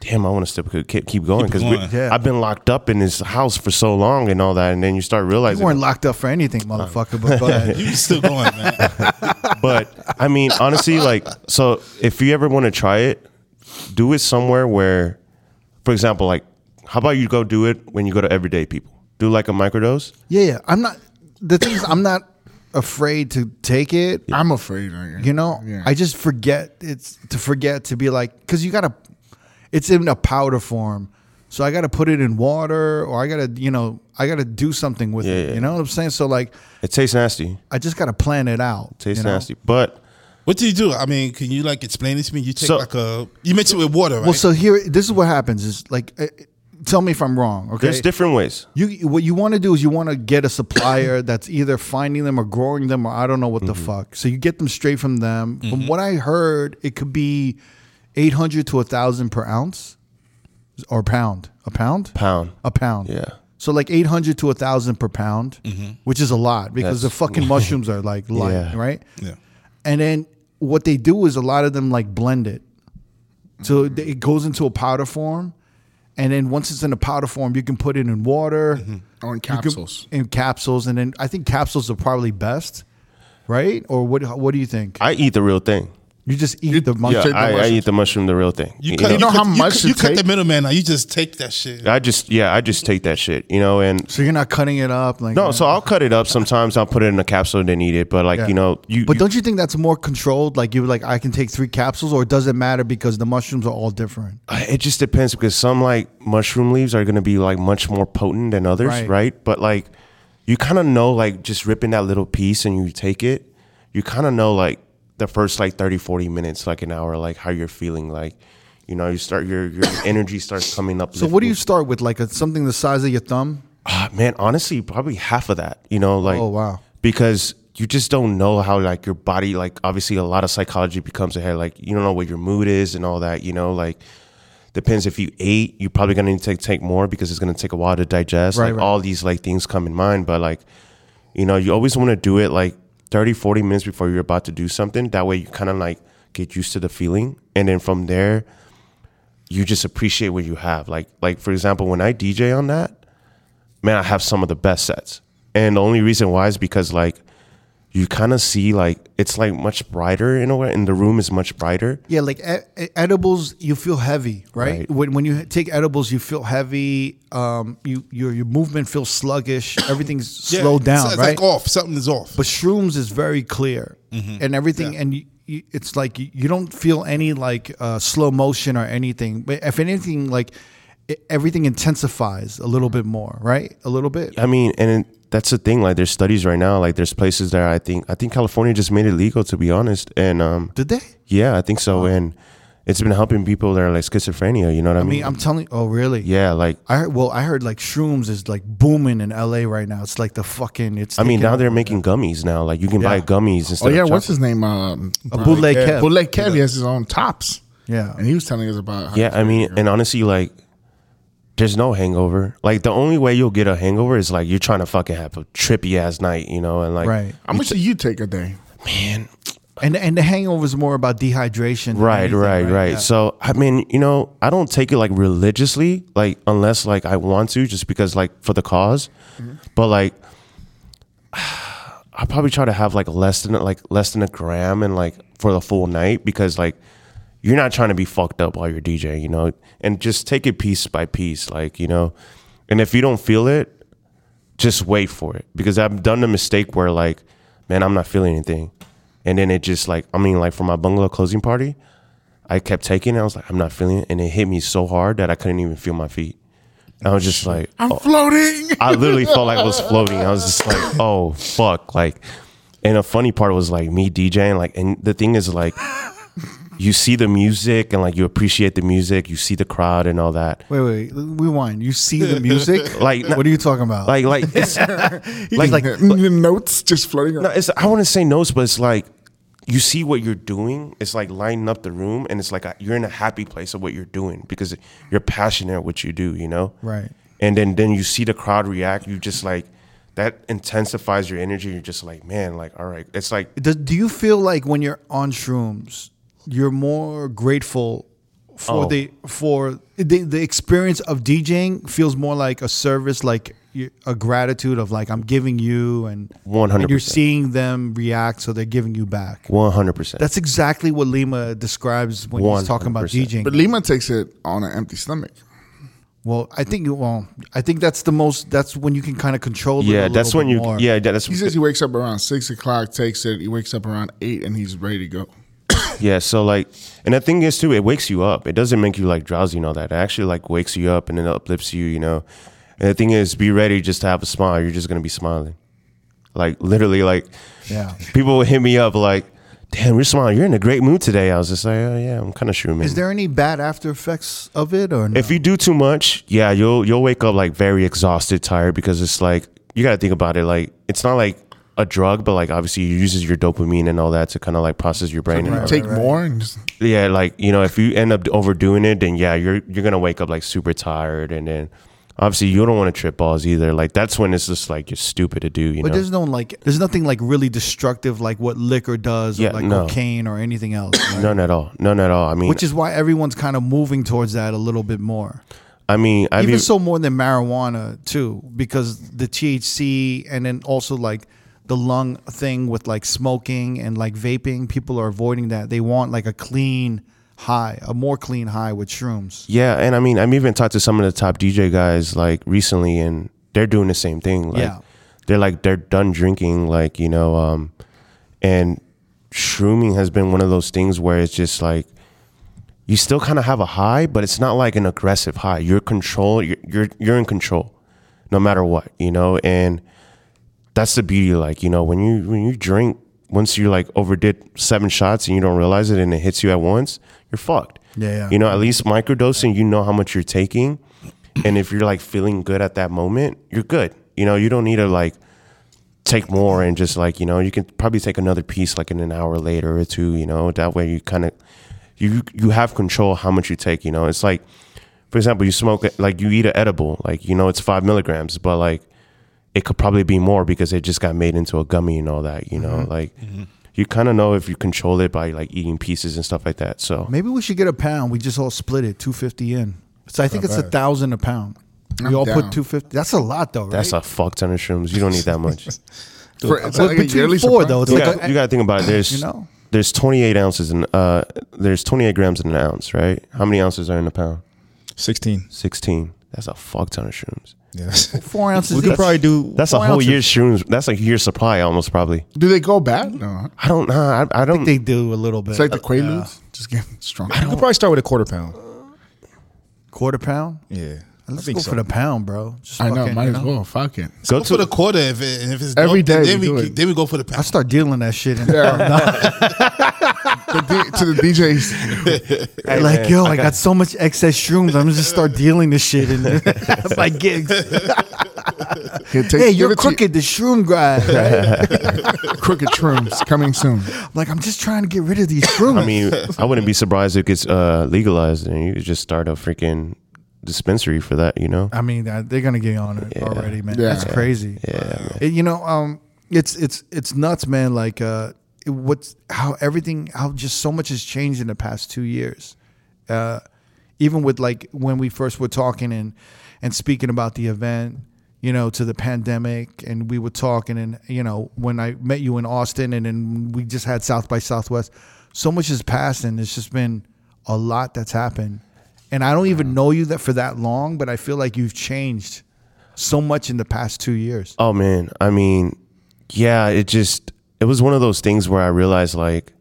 damn, I want to still keep, keep going because. Yeah. I've been locked up in this house for so long and all that, and then you start realizing You weren't locked up for anything, motherfucker. But go ahead. You still going, man. but I mean, honestly, like, so if you ever want to try it, do it somewhere where, for example, like, how about you go do it when you go to everyday people? Do like a microdose. Yeah, yeah. I'm not. The thing is, I'm not afraid to take it. I'm afraid. You know, Yeah. I just forget. It's to forget to be like because you gotta. It's in a powder form, so I gotta put it in water, or I gotta, you know, I gotta do something with Yeah, it. yeah. You know what I'm saying? So like, It tastes nasty. I just gotta plan it out. tastes you know? nasty. But What do you do? I mean, can you like explain it to me? You take So- like a you mix it with water, right? Well, so here, this is what happens: is like, uh, tell me if I'm wrong. Okay, there's different ways. You what you want to do is you want to get a supplier that's either finding them or growing them or I don't know what the Mm-hmm. fuck. So you get them straight from them. From what I heard, it could be eight hundred to a thousand per ounce or pound. A pound? Pound. A pound. Yeah. So like eight hundred to a thousand per pound, which is a lot because the fucking mushrooms are like light, Yeah. right? yeah. And then what they do is a lot of them like blend it. So mm-hmm. it goes into a powder form. And then once it's in a powder form, you can put it in water mm-hmm. Or in you can- capsules. in capsules, and then I think capsules are probably best, right? Or what? What do you think? I eat the real thing. You just eat the Yeah, mushroom. take the I, I eat the mushroom, the real thing. You, You cut, know? you, know cut, how you much cut- to you cut the take? middleman now. You just take that shit. I just yeah, I just take that shit, you know, and so you're not cutting it up, like no, so I'll cut it up. Sometimes I'll put it in a capsule and then eat it. But like Yeah. you know, you But you- don't you think that's more controlled? Like you like I can take three capsules, or does it matter because the mushrooms are all different? it just depends because some like mushroom leaves are gonna be like much more potent than others, Right. right? But like you kind of know like just ripping that little piece and you take it, you kind of know like the first like 30, 40 minutes, like an hour, like how you're feeling, like you know, you start your your energy starts coming up. So what do you start with? Like a, something the size of your thumb? Ah, man, honestly, probably half of that. You know, like Oh, wow. because you just don't know how like your body like obviously a lot of psychology becomes ahead. Like you don't know what your mood is and all that. You know, like depends if you ate, you're probably gonna need to take, take more because it's gonna take a while to digest. Right, like right. all these like things come in mind, but like you know, you always want to do it like 30, 40 minutes before you're about to do something. That way you kind of like get used to the feeling, and then from there, you just appreciate what you have. Like like for example, when I DJ on that man, I have some of the best sets. And the only reason why is because like you kind of see like it's like much brighter in a way, and the room is much brighter. Yeah, like e- e- edibles, you feel heavy, right? Right. When when you take edibles, you feel heavy. Um, you your your movement feels sluggish. Everything's Yeah, slowed down, it's, it's right? like off. Something is off. But shrooms is very clear, Mm-hmm. and everything, and you, you, it's like you, you don't feel any like uh, slow motion or anything. But if anything, like it, everything intensifies a little bit more, right? A little bit. I mean, and it, that's the thing. Like, there's studies right now. Like, there's places that I think I think California just made it legal, to be honest. And um, Did they? yeah, I think so. And it's been helping people that are like schizophrenia. You know what I, I mean? mean, I'm telling. Oh, really? yeah, like I heard, well, I heard like shrooms is like booming in LA right now. It's like the fucking. It's. I mean, now they're making gummies now. Like you can buy gummies instead. Oh yeah, of what's his name? Um, A bootleg yeah, Kev. Bootleg Kev. He has his own tops. Yeah. and he was telling us about. How Yeah, I mean, and honestly, like, there's no hangover. Like, the only way you'll get a hangover is like you're trying to fucking have a trippy ass night, you know, and like, Right. how much do you take a day? man, And and the hangover is more about dehydration. Right, anything, right, right. Yeah. So I mean, you know, I don't take it like religiously, like unless like I want to, just because like for the because mm-hmm. But like, I probably try to have like less than like less than a gram and like for the full night because like you're not trying to be fucked up while you're DJing, you know, and just take it piece by piece, like you know, and if you don't feel it, just wait for it because I've done the mistake where like, man, I'm not feeling anything, and then it just like I mean like for my bungalow closing party, I kept taking it. I was like, I'm not feeling it, and it hit me so hard that I couldn't even feel my feet. And I was just like, I'm oh. floating. I literally felt like I was floating. I was just like, oh fuck, like. And the funny part was like me DJing, like, and the thing is like, you see the music and like you appreciate the music, you see the crowd and all that. Wait, wait, rewind. You see the music? Like, what are you talking about? Like, like, it's, He's like, the notes just floating. No, it's I want to say notes, but it's like you see what you're doing. It's like lining up the room, and it's like a, you're in a happy place of what you're doing because you're passionate at what you do. You know, Right. And then then you see the crowd react. You just like that intensifies your energy. You're just like, man, like all right. It's like Does, do you feel like when you're on shrooms, you're more grateful for Oh. the for the the experience of DJing feels more like a service, like a gratitude of like I'm giving you, and 100%. you're seeing them react, so they're giving you back. one hundred percent. That's exactly what Lima describes when he's talking about DJing. But Lima takes it on an empty stomach. well, I think well, I think that's the most. That's when you can kind of control. It Yeah, a that's little when bit you. more. Yeah, that's He says he wakes up around six o'clock, takes it. He wakes up around eight, and he's ready to go. Yeah, so like, and the thing is too, it wakes you up. It doesn't make you like drowsy and all that. It actually like wakes you up and it uplifts you, you know. And the thing is, be ready just to have a smile. You're just gonna be smiling, like literally, like Yeah. people would hit me up like, "Damn, you're smiling. You're in a great mood today." I was just like, "Oh yeah, I'm kind of shrooming." Is there any bad after effects of it or no? if you do too much, yeah, you'll you'll wake up like very exhausted, tired because it's like you got to think about it. Like it's not like a drug, but like obviously it uses your dopamine and all that to kind of like process your brain. and all that. Take more and just yeah, like you know, if you end up overdoing it, then yeah, you're you're gonna wake up like super tired, and then obviously you don't want to trip balls either. Like that's when it's just like you're stupid to do, you But know. there's no like, there's nothing like really destructive like what liquor does, Yeah, or like no. cocaine or anything else. right? None at all. None at all. I mean, Which is why everyone's kind of moving towards that a little bit more. I mean, I Even mean, so, more than marijuana too, because the THC and then also like the lung thing with like smoking and like vaping, people are avoiding that. They want like a clean high, a more clean high with shrooms. yeah, and I mean, I've even talked to some of the top DJ guys like recently, and they're doing the same thing. Like, Yeah. they're like they're done drinking, like you know, um, and shrooming has been one of those things where it's just like you still kind of have a high, but it's not like an aggressive high. You're control. You're, you're you're in control, no matter what, you know. And that's the beauty. Like you know, when you when you drink, once you like overdid seven shots and you don't realize it, and it hits you at once, you're fucked. Yeah, yeah. You know, at least microdosing, you know how much you're taking, and if you're like feeling good at that moment, you're good. You know, you don't need to like take more and just like you know you can probably take another piece like in an hour later or two you know that way you kind of you you have control how much you take you know it's like for example you smoke like you eat an edible like you know it's five milligrams but like it could probably be more because it just got made into a gummy and all that you know like you kind of know if you control it by like eating pieces and stuff like that so Maybe we should get a pound. We just all split it, two fifty in. So I think it's a thousand a pound. We I'm all down. put two fifty. That's a lot though, right? that's a fuck ton of shrooms you don't need that much For, it's like between four supply? though, it's you like got, a, you got to think about it. There's you know? there's 28 ounces in uh there's 28 grams in an ounce, right? How many ounces are in a pound? Sixteen. 16. That's a fuck ton of shrooms. Yeah. four ounces. we could each. probably do. That's a whole ounces. year's shrooms. That's a year's supply almost probably. Do they go bad? No. I don't know. I, I don't. Think they do a little bit. It's like the Yeah. Quaaludes. Just get stronger. We could probably start with a quarter pound. quarter pound. Yeah. I Let's think go so. for the pound, bro. Just I know. Might as well. Fuck it. go Go for to the quarter if, it, if it's Every dope, day Then we we, do it. then we go for the pound. I start dealing that shit. In The D- to the DJs. Hey, like, man, yo, I I, got- got, so much excess shrooms. I'm gonna just start dealing this shit in my gigs. Here, take- Hey, you're it to- crooked, the shroom guy. Right? Crooked shrooms coming soon. like, I'm just trying to get rid of these shrooms. I mean, I wouldn't be surprised if it gets uh, legalized and you just start a freaking dispensary for that, you know? I mean, uh, they're gonna get on it already, man. Yeah. That's crazy. Yeah. It- you know, um, it's it's it's nuts, man. Like, uh, what's how everything how just so much has changed in the past two years. Uh, even with like when we first were talking and and speaking about the event, you know, to the pandemic, and we were talking, and you know, when I met you in Austin, and then we just had South by Southwest. So much has passed, and it's just been a lot that's happened. And I don't even know you that for that long, but I feel like you've changed so much in the past two years. Oh man, I mean, yeah, it just it was one of those things where I realized like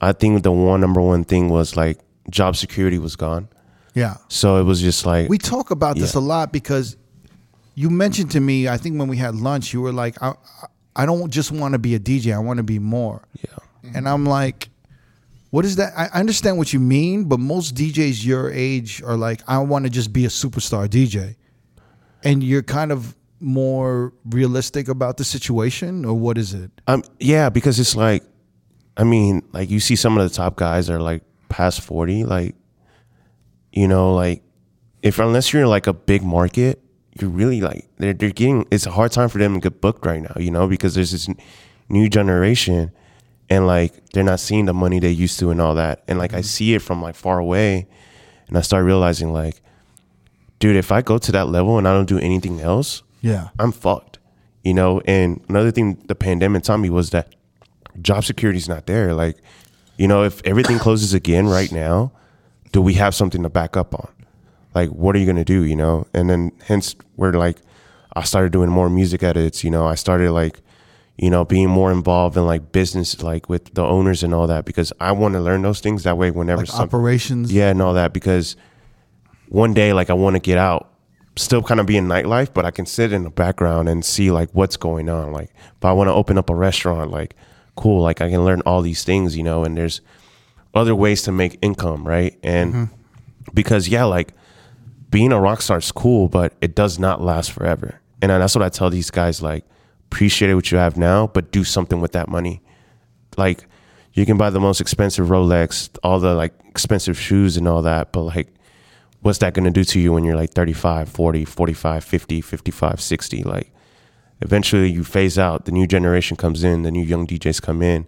I think the one number one thing was like job security was gone. Yeah. So it was just like We talk about this a lot because you mentioned to me, I think when we had lunch, you were like, I, I don't just want to be a DJ, I want to be more. yeah. And I'm like, what is that? I I understand what you mean, but most DJs your age are like, I want to just be a superstar DJ. And you're kind of more realistic about the situation, or what is it? Um, yeah, because it's like, I mean, like you see some of the top guys are like past forty, like, you know, like if unless you're in like a big market, you're really like they're they're getting. It's a hard time for them to get booked right now, you know, because there's this new generation, and like they're not seeing the money they used to and all that, and like I see it from like far away, and I start realizing like, dude, if I go to that level and I don't do anything else, Yeah. I'm fucked. You know, and another thing the pandemic taught me was that job security's not there. Like, you know, if everything closes again right now, do we have something to back up on? Like, what are you gonna do? You know, and then hence where like I started doing more music edits. You know, I started like, you know, being more involved in like business, like with the owners and all that, because I want to learn those things. That way, whenever Like some- operations. yeah, and all that because one day, like, I want to get out, still kind of be in nightlife, but I can sit in the background and see like what's going on. Like, if I want to open up a restaurant, like, cool, like I can learn all these things, you know. And there's other ways to make income, right? And mm-hmm. because yeah, like being a rock star is cool, but it does not last forever. And that's what I tell these guys: like, appreciate what you have now, but do something with that money like you can buy the most expensive Rolex, all the like expensive shoes and all that, but like what's that going to do to you when you're like 35, 40, 45, 50, 55, 60 like eventually you phase out, the new generation comes in, the new young DJs come in.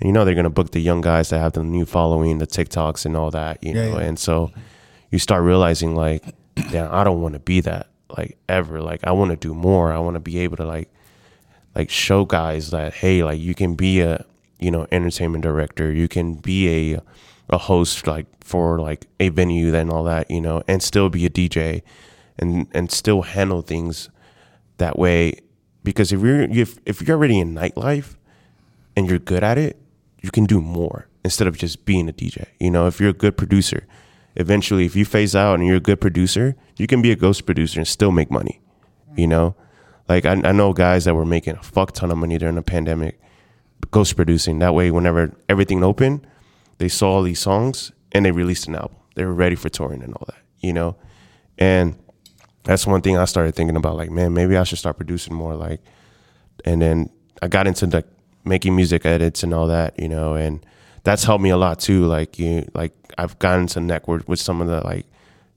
And you know they're going to book the young guys that have the new following, the TikToks and all that, you Yeah, know. yeah. And so you start realizing like, damn, I don't want to be that like ever. Like I want to do more. I want to be able to like like show guys that hey like you can be a you know entertainment director you can be a a host like for like a venue and all that you know and still be a dj and and still handle things that way. Because if you're if, if you're already in nightlife and you're good at it you can do more instead of just being a dj you know? If you're a good producer eventually if you phase out and you're a good producer you can be a ghost producer and still make money you know? Like I, I know guys that were making a fuck ton of money during the pandemic ghost producing. That way whenever everything opened they saw all these songs and they released an album. They were ready for touring and all that you know? And that's one thing i started thinking about like man maybe i should start producing more like and then i got into like making music edits and all that you know? And that's helped me a lot too like you like i've gotten to network with some of the like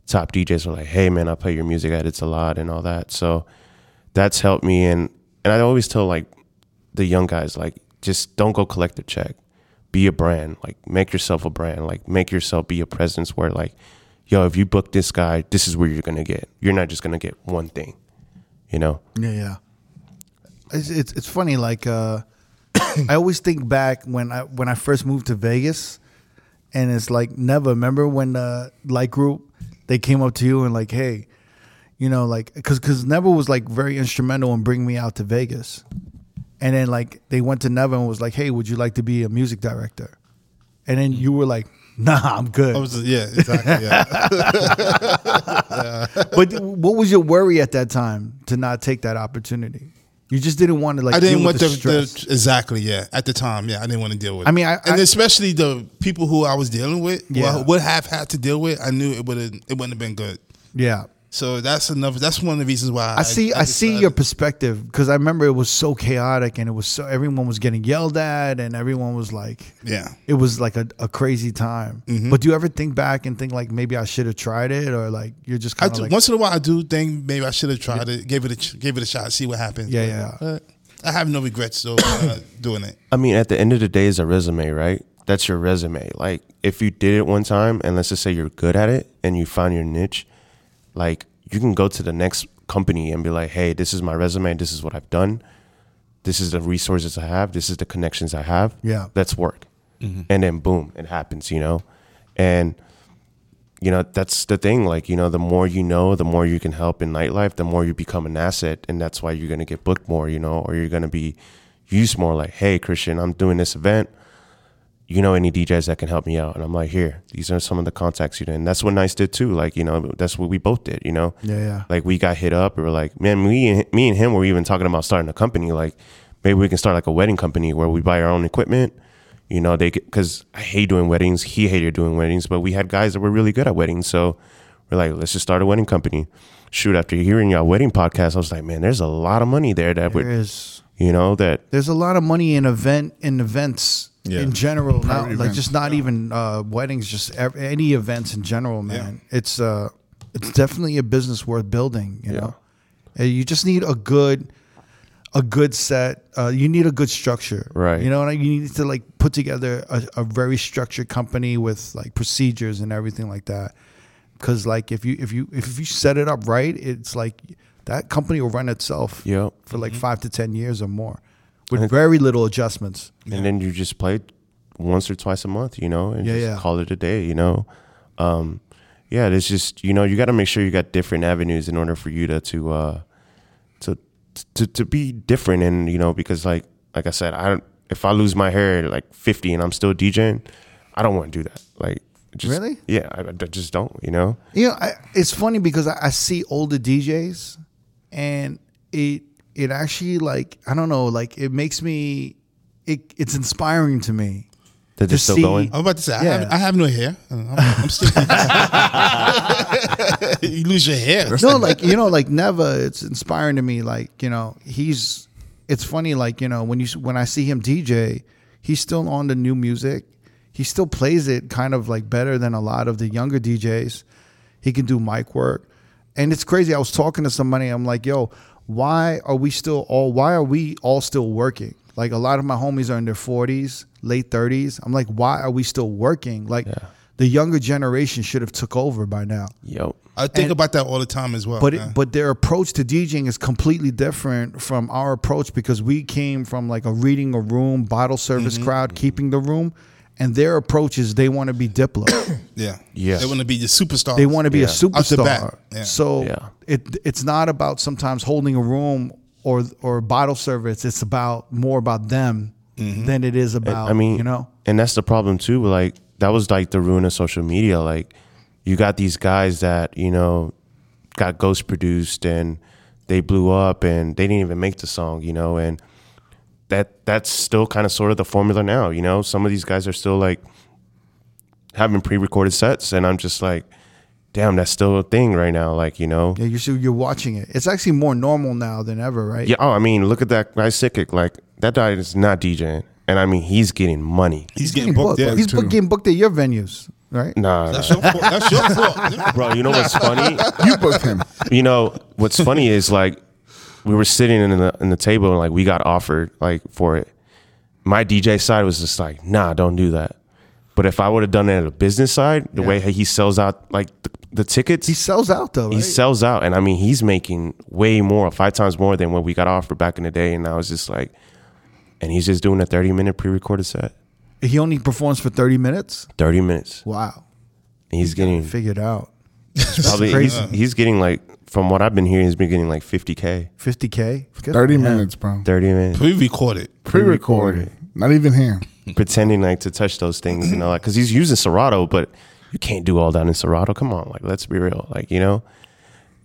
top djs who are like hey man i play your music edits a lot and all that. So that's helped me and and i always tell like the young guys like just don't go collect a check be a brand like make yourself a brand like make yourself be a presence where like yo if you book this guy this is where you're gonna get you're not just gonna get one thing you know Yeah, yeah. It's it's, it's funny. Like uh, I always think back when I when I first moved to Vegas, and it's like never. Remember when the Light Group they came up to you and like, hey, you know, like because because Never was like very instrumental in bringing me out to Vegas, and then like they went to Never and was like, hey, would you like to be a music director? And then you were like, nah, I'm good. I was yeah, exactly. Yeah. but what was your worry at that time to not take that opportunity? You just didn't want to like. I didn't deal want with the, the, stress. exactly yeah. At the time, yeah, I didn't want to deal with. I mean, I- and I- especially the people who I was dealing with, Yeah. yeah. would have had to deal with. I knew it would. It wouldn't have been good. yeah. So that's another. That's one of the reasons why I see. I, see your perspective because I remember it was so chaotic and it was so everyone was getting yelled at and everyone was like, Yeah. it was like a, a crazy time. Mm-hmm. But do you ever think back and think like maybe I should have tried it or like you're just kind of like, once in a while, I do think maybe I should have tried it, gave it a gave it a shot, see what happens. Yeah, yeah. But I have no regrets though uh, doing it. I mean, at the end of the day, it's a resume, right? That's your resume. Like, if you did it one time, and let's just say you're good at it, and you find your niche, like you can go to the next company and be like, "Hey, this is my resume. This is what I've done. This is the resources I have. This is the connections I have. Yeah. let's work." Mm-hmm. And then boom, it happens. You know, and you know that's the thing. Like, you know, the more you know, the more you can help in nightlife. The more you become an asset, and that's why you're gonna get booked more. You know, or you're gonna be used more. Like, hey, Christian, I'm doing this event you know any DJs that can help me out? And I'm like, here, these are some of the contacts you did. And that's what Nice did too. Like, you know, that's what we both did, you know? Yeah, yeah. Like we got hit up. We were like, man, me and, me and him were even talking about starting a company. Like maybe we can start like a wedding company where we buy our own equipment. You know, they because I hate doing weddings. He hated doing weddings, but we had guys that were really good at weddings. So we're like, let's just start a wedding company. Shoot, after hearing your wedding podcast, I was like, man, there's a lot of money there that There would, is. you know, that There's a lot of money in event in events Yeah. in general. Now, Private like just not even uh, weddings, just ev- any events in general, man. It's uh, it's definitely a business worth building. You know, Uh, you just need a good, a good set. Uh, you need a good structure, Right. You know, and you need to like put together a, a very structured company with like procedures and everything like that. Because like if you if you if you set it up right, it's like that company will run itself Yep. for like five to ten years or more, with very little adjustments. and then you just play once or twice a month, you know, and Yeah, just yeah. call it a day, you know. Um, yeah, it's just you know you got to make sure you got different avenues in order for you to to uh, to to to be different, and you know because like like I said, I don't if I lose my hair at like 50 and I'm still DJing, I don't want to do that. Like just, Really? Yeah, I, I just don't. You know. You know, I, it's funny because I, I see older DJs, and it it actually like I don't know, like it makes me, it it's inspiring to me. That they're still see- going. I was about to say I, Yeah. have, I have no hair. I'm, I'm still. you lose your hair. no, like you know, like Neva, it's inspiring to me. Like you know, he's. It's funny, like you know, when you when I see him DJ, he's still on the new music. He still plays it kind of like better than a lot of the younger DJs. He can do mic work, and it's crazy. I was talking to somebody. I'm like, yo, why are we still all? Why are we all still working? Like a lot of my homies are in their 40s, late 30s. I'm like, why are we still working? Like the younger generation should have took over by now. Yo. I think about that all the time as well. But it, but their approach to DJing is completely different from our approach because we came from like a reading a room, bottle service Mm-hmm. crowd, keeping the room, and their approach is they want to be Diplo. yeah, Yeah. They want to be the superstar. they want to be a Yeah. Off the bat, superstar. yeah. So Yeah. it it's not about sometimes holding a room or or bottle service. It's about more about them Mm-hmm. than it is about I mean, you know. and that's the problem too. Like that was like the ruin of social media. Like you got these guys that you know got ghost produced and they blew up and they didn't even make the song. You know, and that that's still kind of sort of the formula now. You know, some of these guys are still like having pre-recorded sets, and I'm just like, damn, that's still a thing right now. Like you know, Yeah, you're so you're watching it. It's actually more normal now than ever, right? yeah. Oh, I mean, look at that guy Sickick. Like that guy is not DJing, and I mean, he's getting money. He's getting booked. Yeah, He's too. getting booked at your venues, right? Nah, that's your fault. That's your fault. bro. You know what's funny? You booked him. you know what's funny is like we were sitting in the in the table and like we got offered like for it. My DJ side was just like, nah, don't do that. But if I would have done it at a business side, the way he sells out like the, the tickets, He sells out though, right? he sells out, and I mean he's making way more, five times more than what we got offered back in the day. And I was just like, and he's just doing a thirty minute pre recorded set, he only performs for 30 minutes. thirty minutes. Wow. And he's getting Figured out. probably he's, he's getting like from what I've been hearing, he's been getting like fifty k, 50K. Good Thirty for him. minutes, bro. thirty minutes. Pre-recorded. Pre-recorded. Not even him. pretending like to touch those things, you know, like because he's using Serato, but you can't do all that in Serato. Come on, like let's be real, like you know.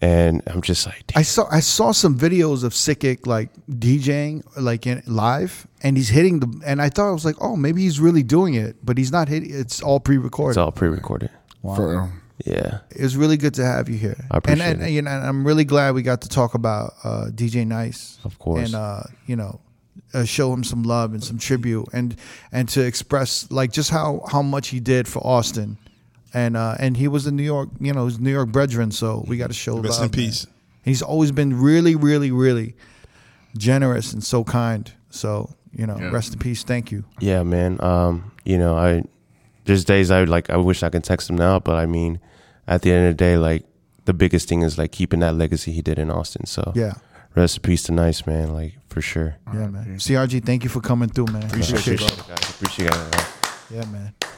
And I'm just like, I saw I saw some videos of Sickick like DJing like in live and he's hitting the and I thought I was like, "Oh, maybe he's really doing it." But he's not hitting it's all pre-recorded. it's all pre-recorded. For real. Yeah, it was really good to have you here. I appreciate and, and it. you know, and I'm really glad we got to talk about uh, DJ Nice. Of course. And uh, you know, uh, show him some love and some tribute and and to express like just how how much he did for Austin. And uh, and he was a New York, you know, he's New York brethren, so we got to show Rest love. in peace. man. He's always been really, really, really generous and so kind. So you know, Yeah. rest in peace. Thank you. Yeah, man. Um, you know, I there's days I like I wish I could text him now, but I mean, at the end of the day, like the biggest thing is like keeping that legacy he did in Austin. So Yeah. rest in peace to Nice, man. Like for sure. Yeah, man. CRG, thank you for coming through, man. Appreciate it. you, Guys, appreciate it. Yeah, man.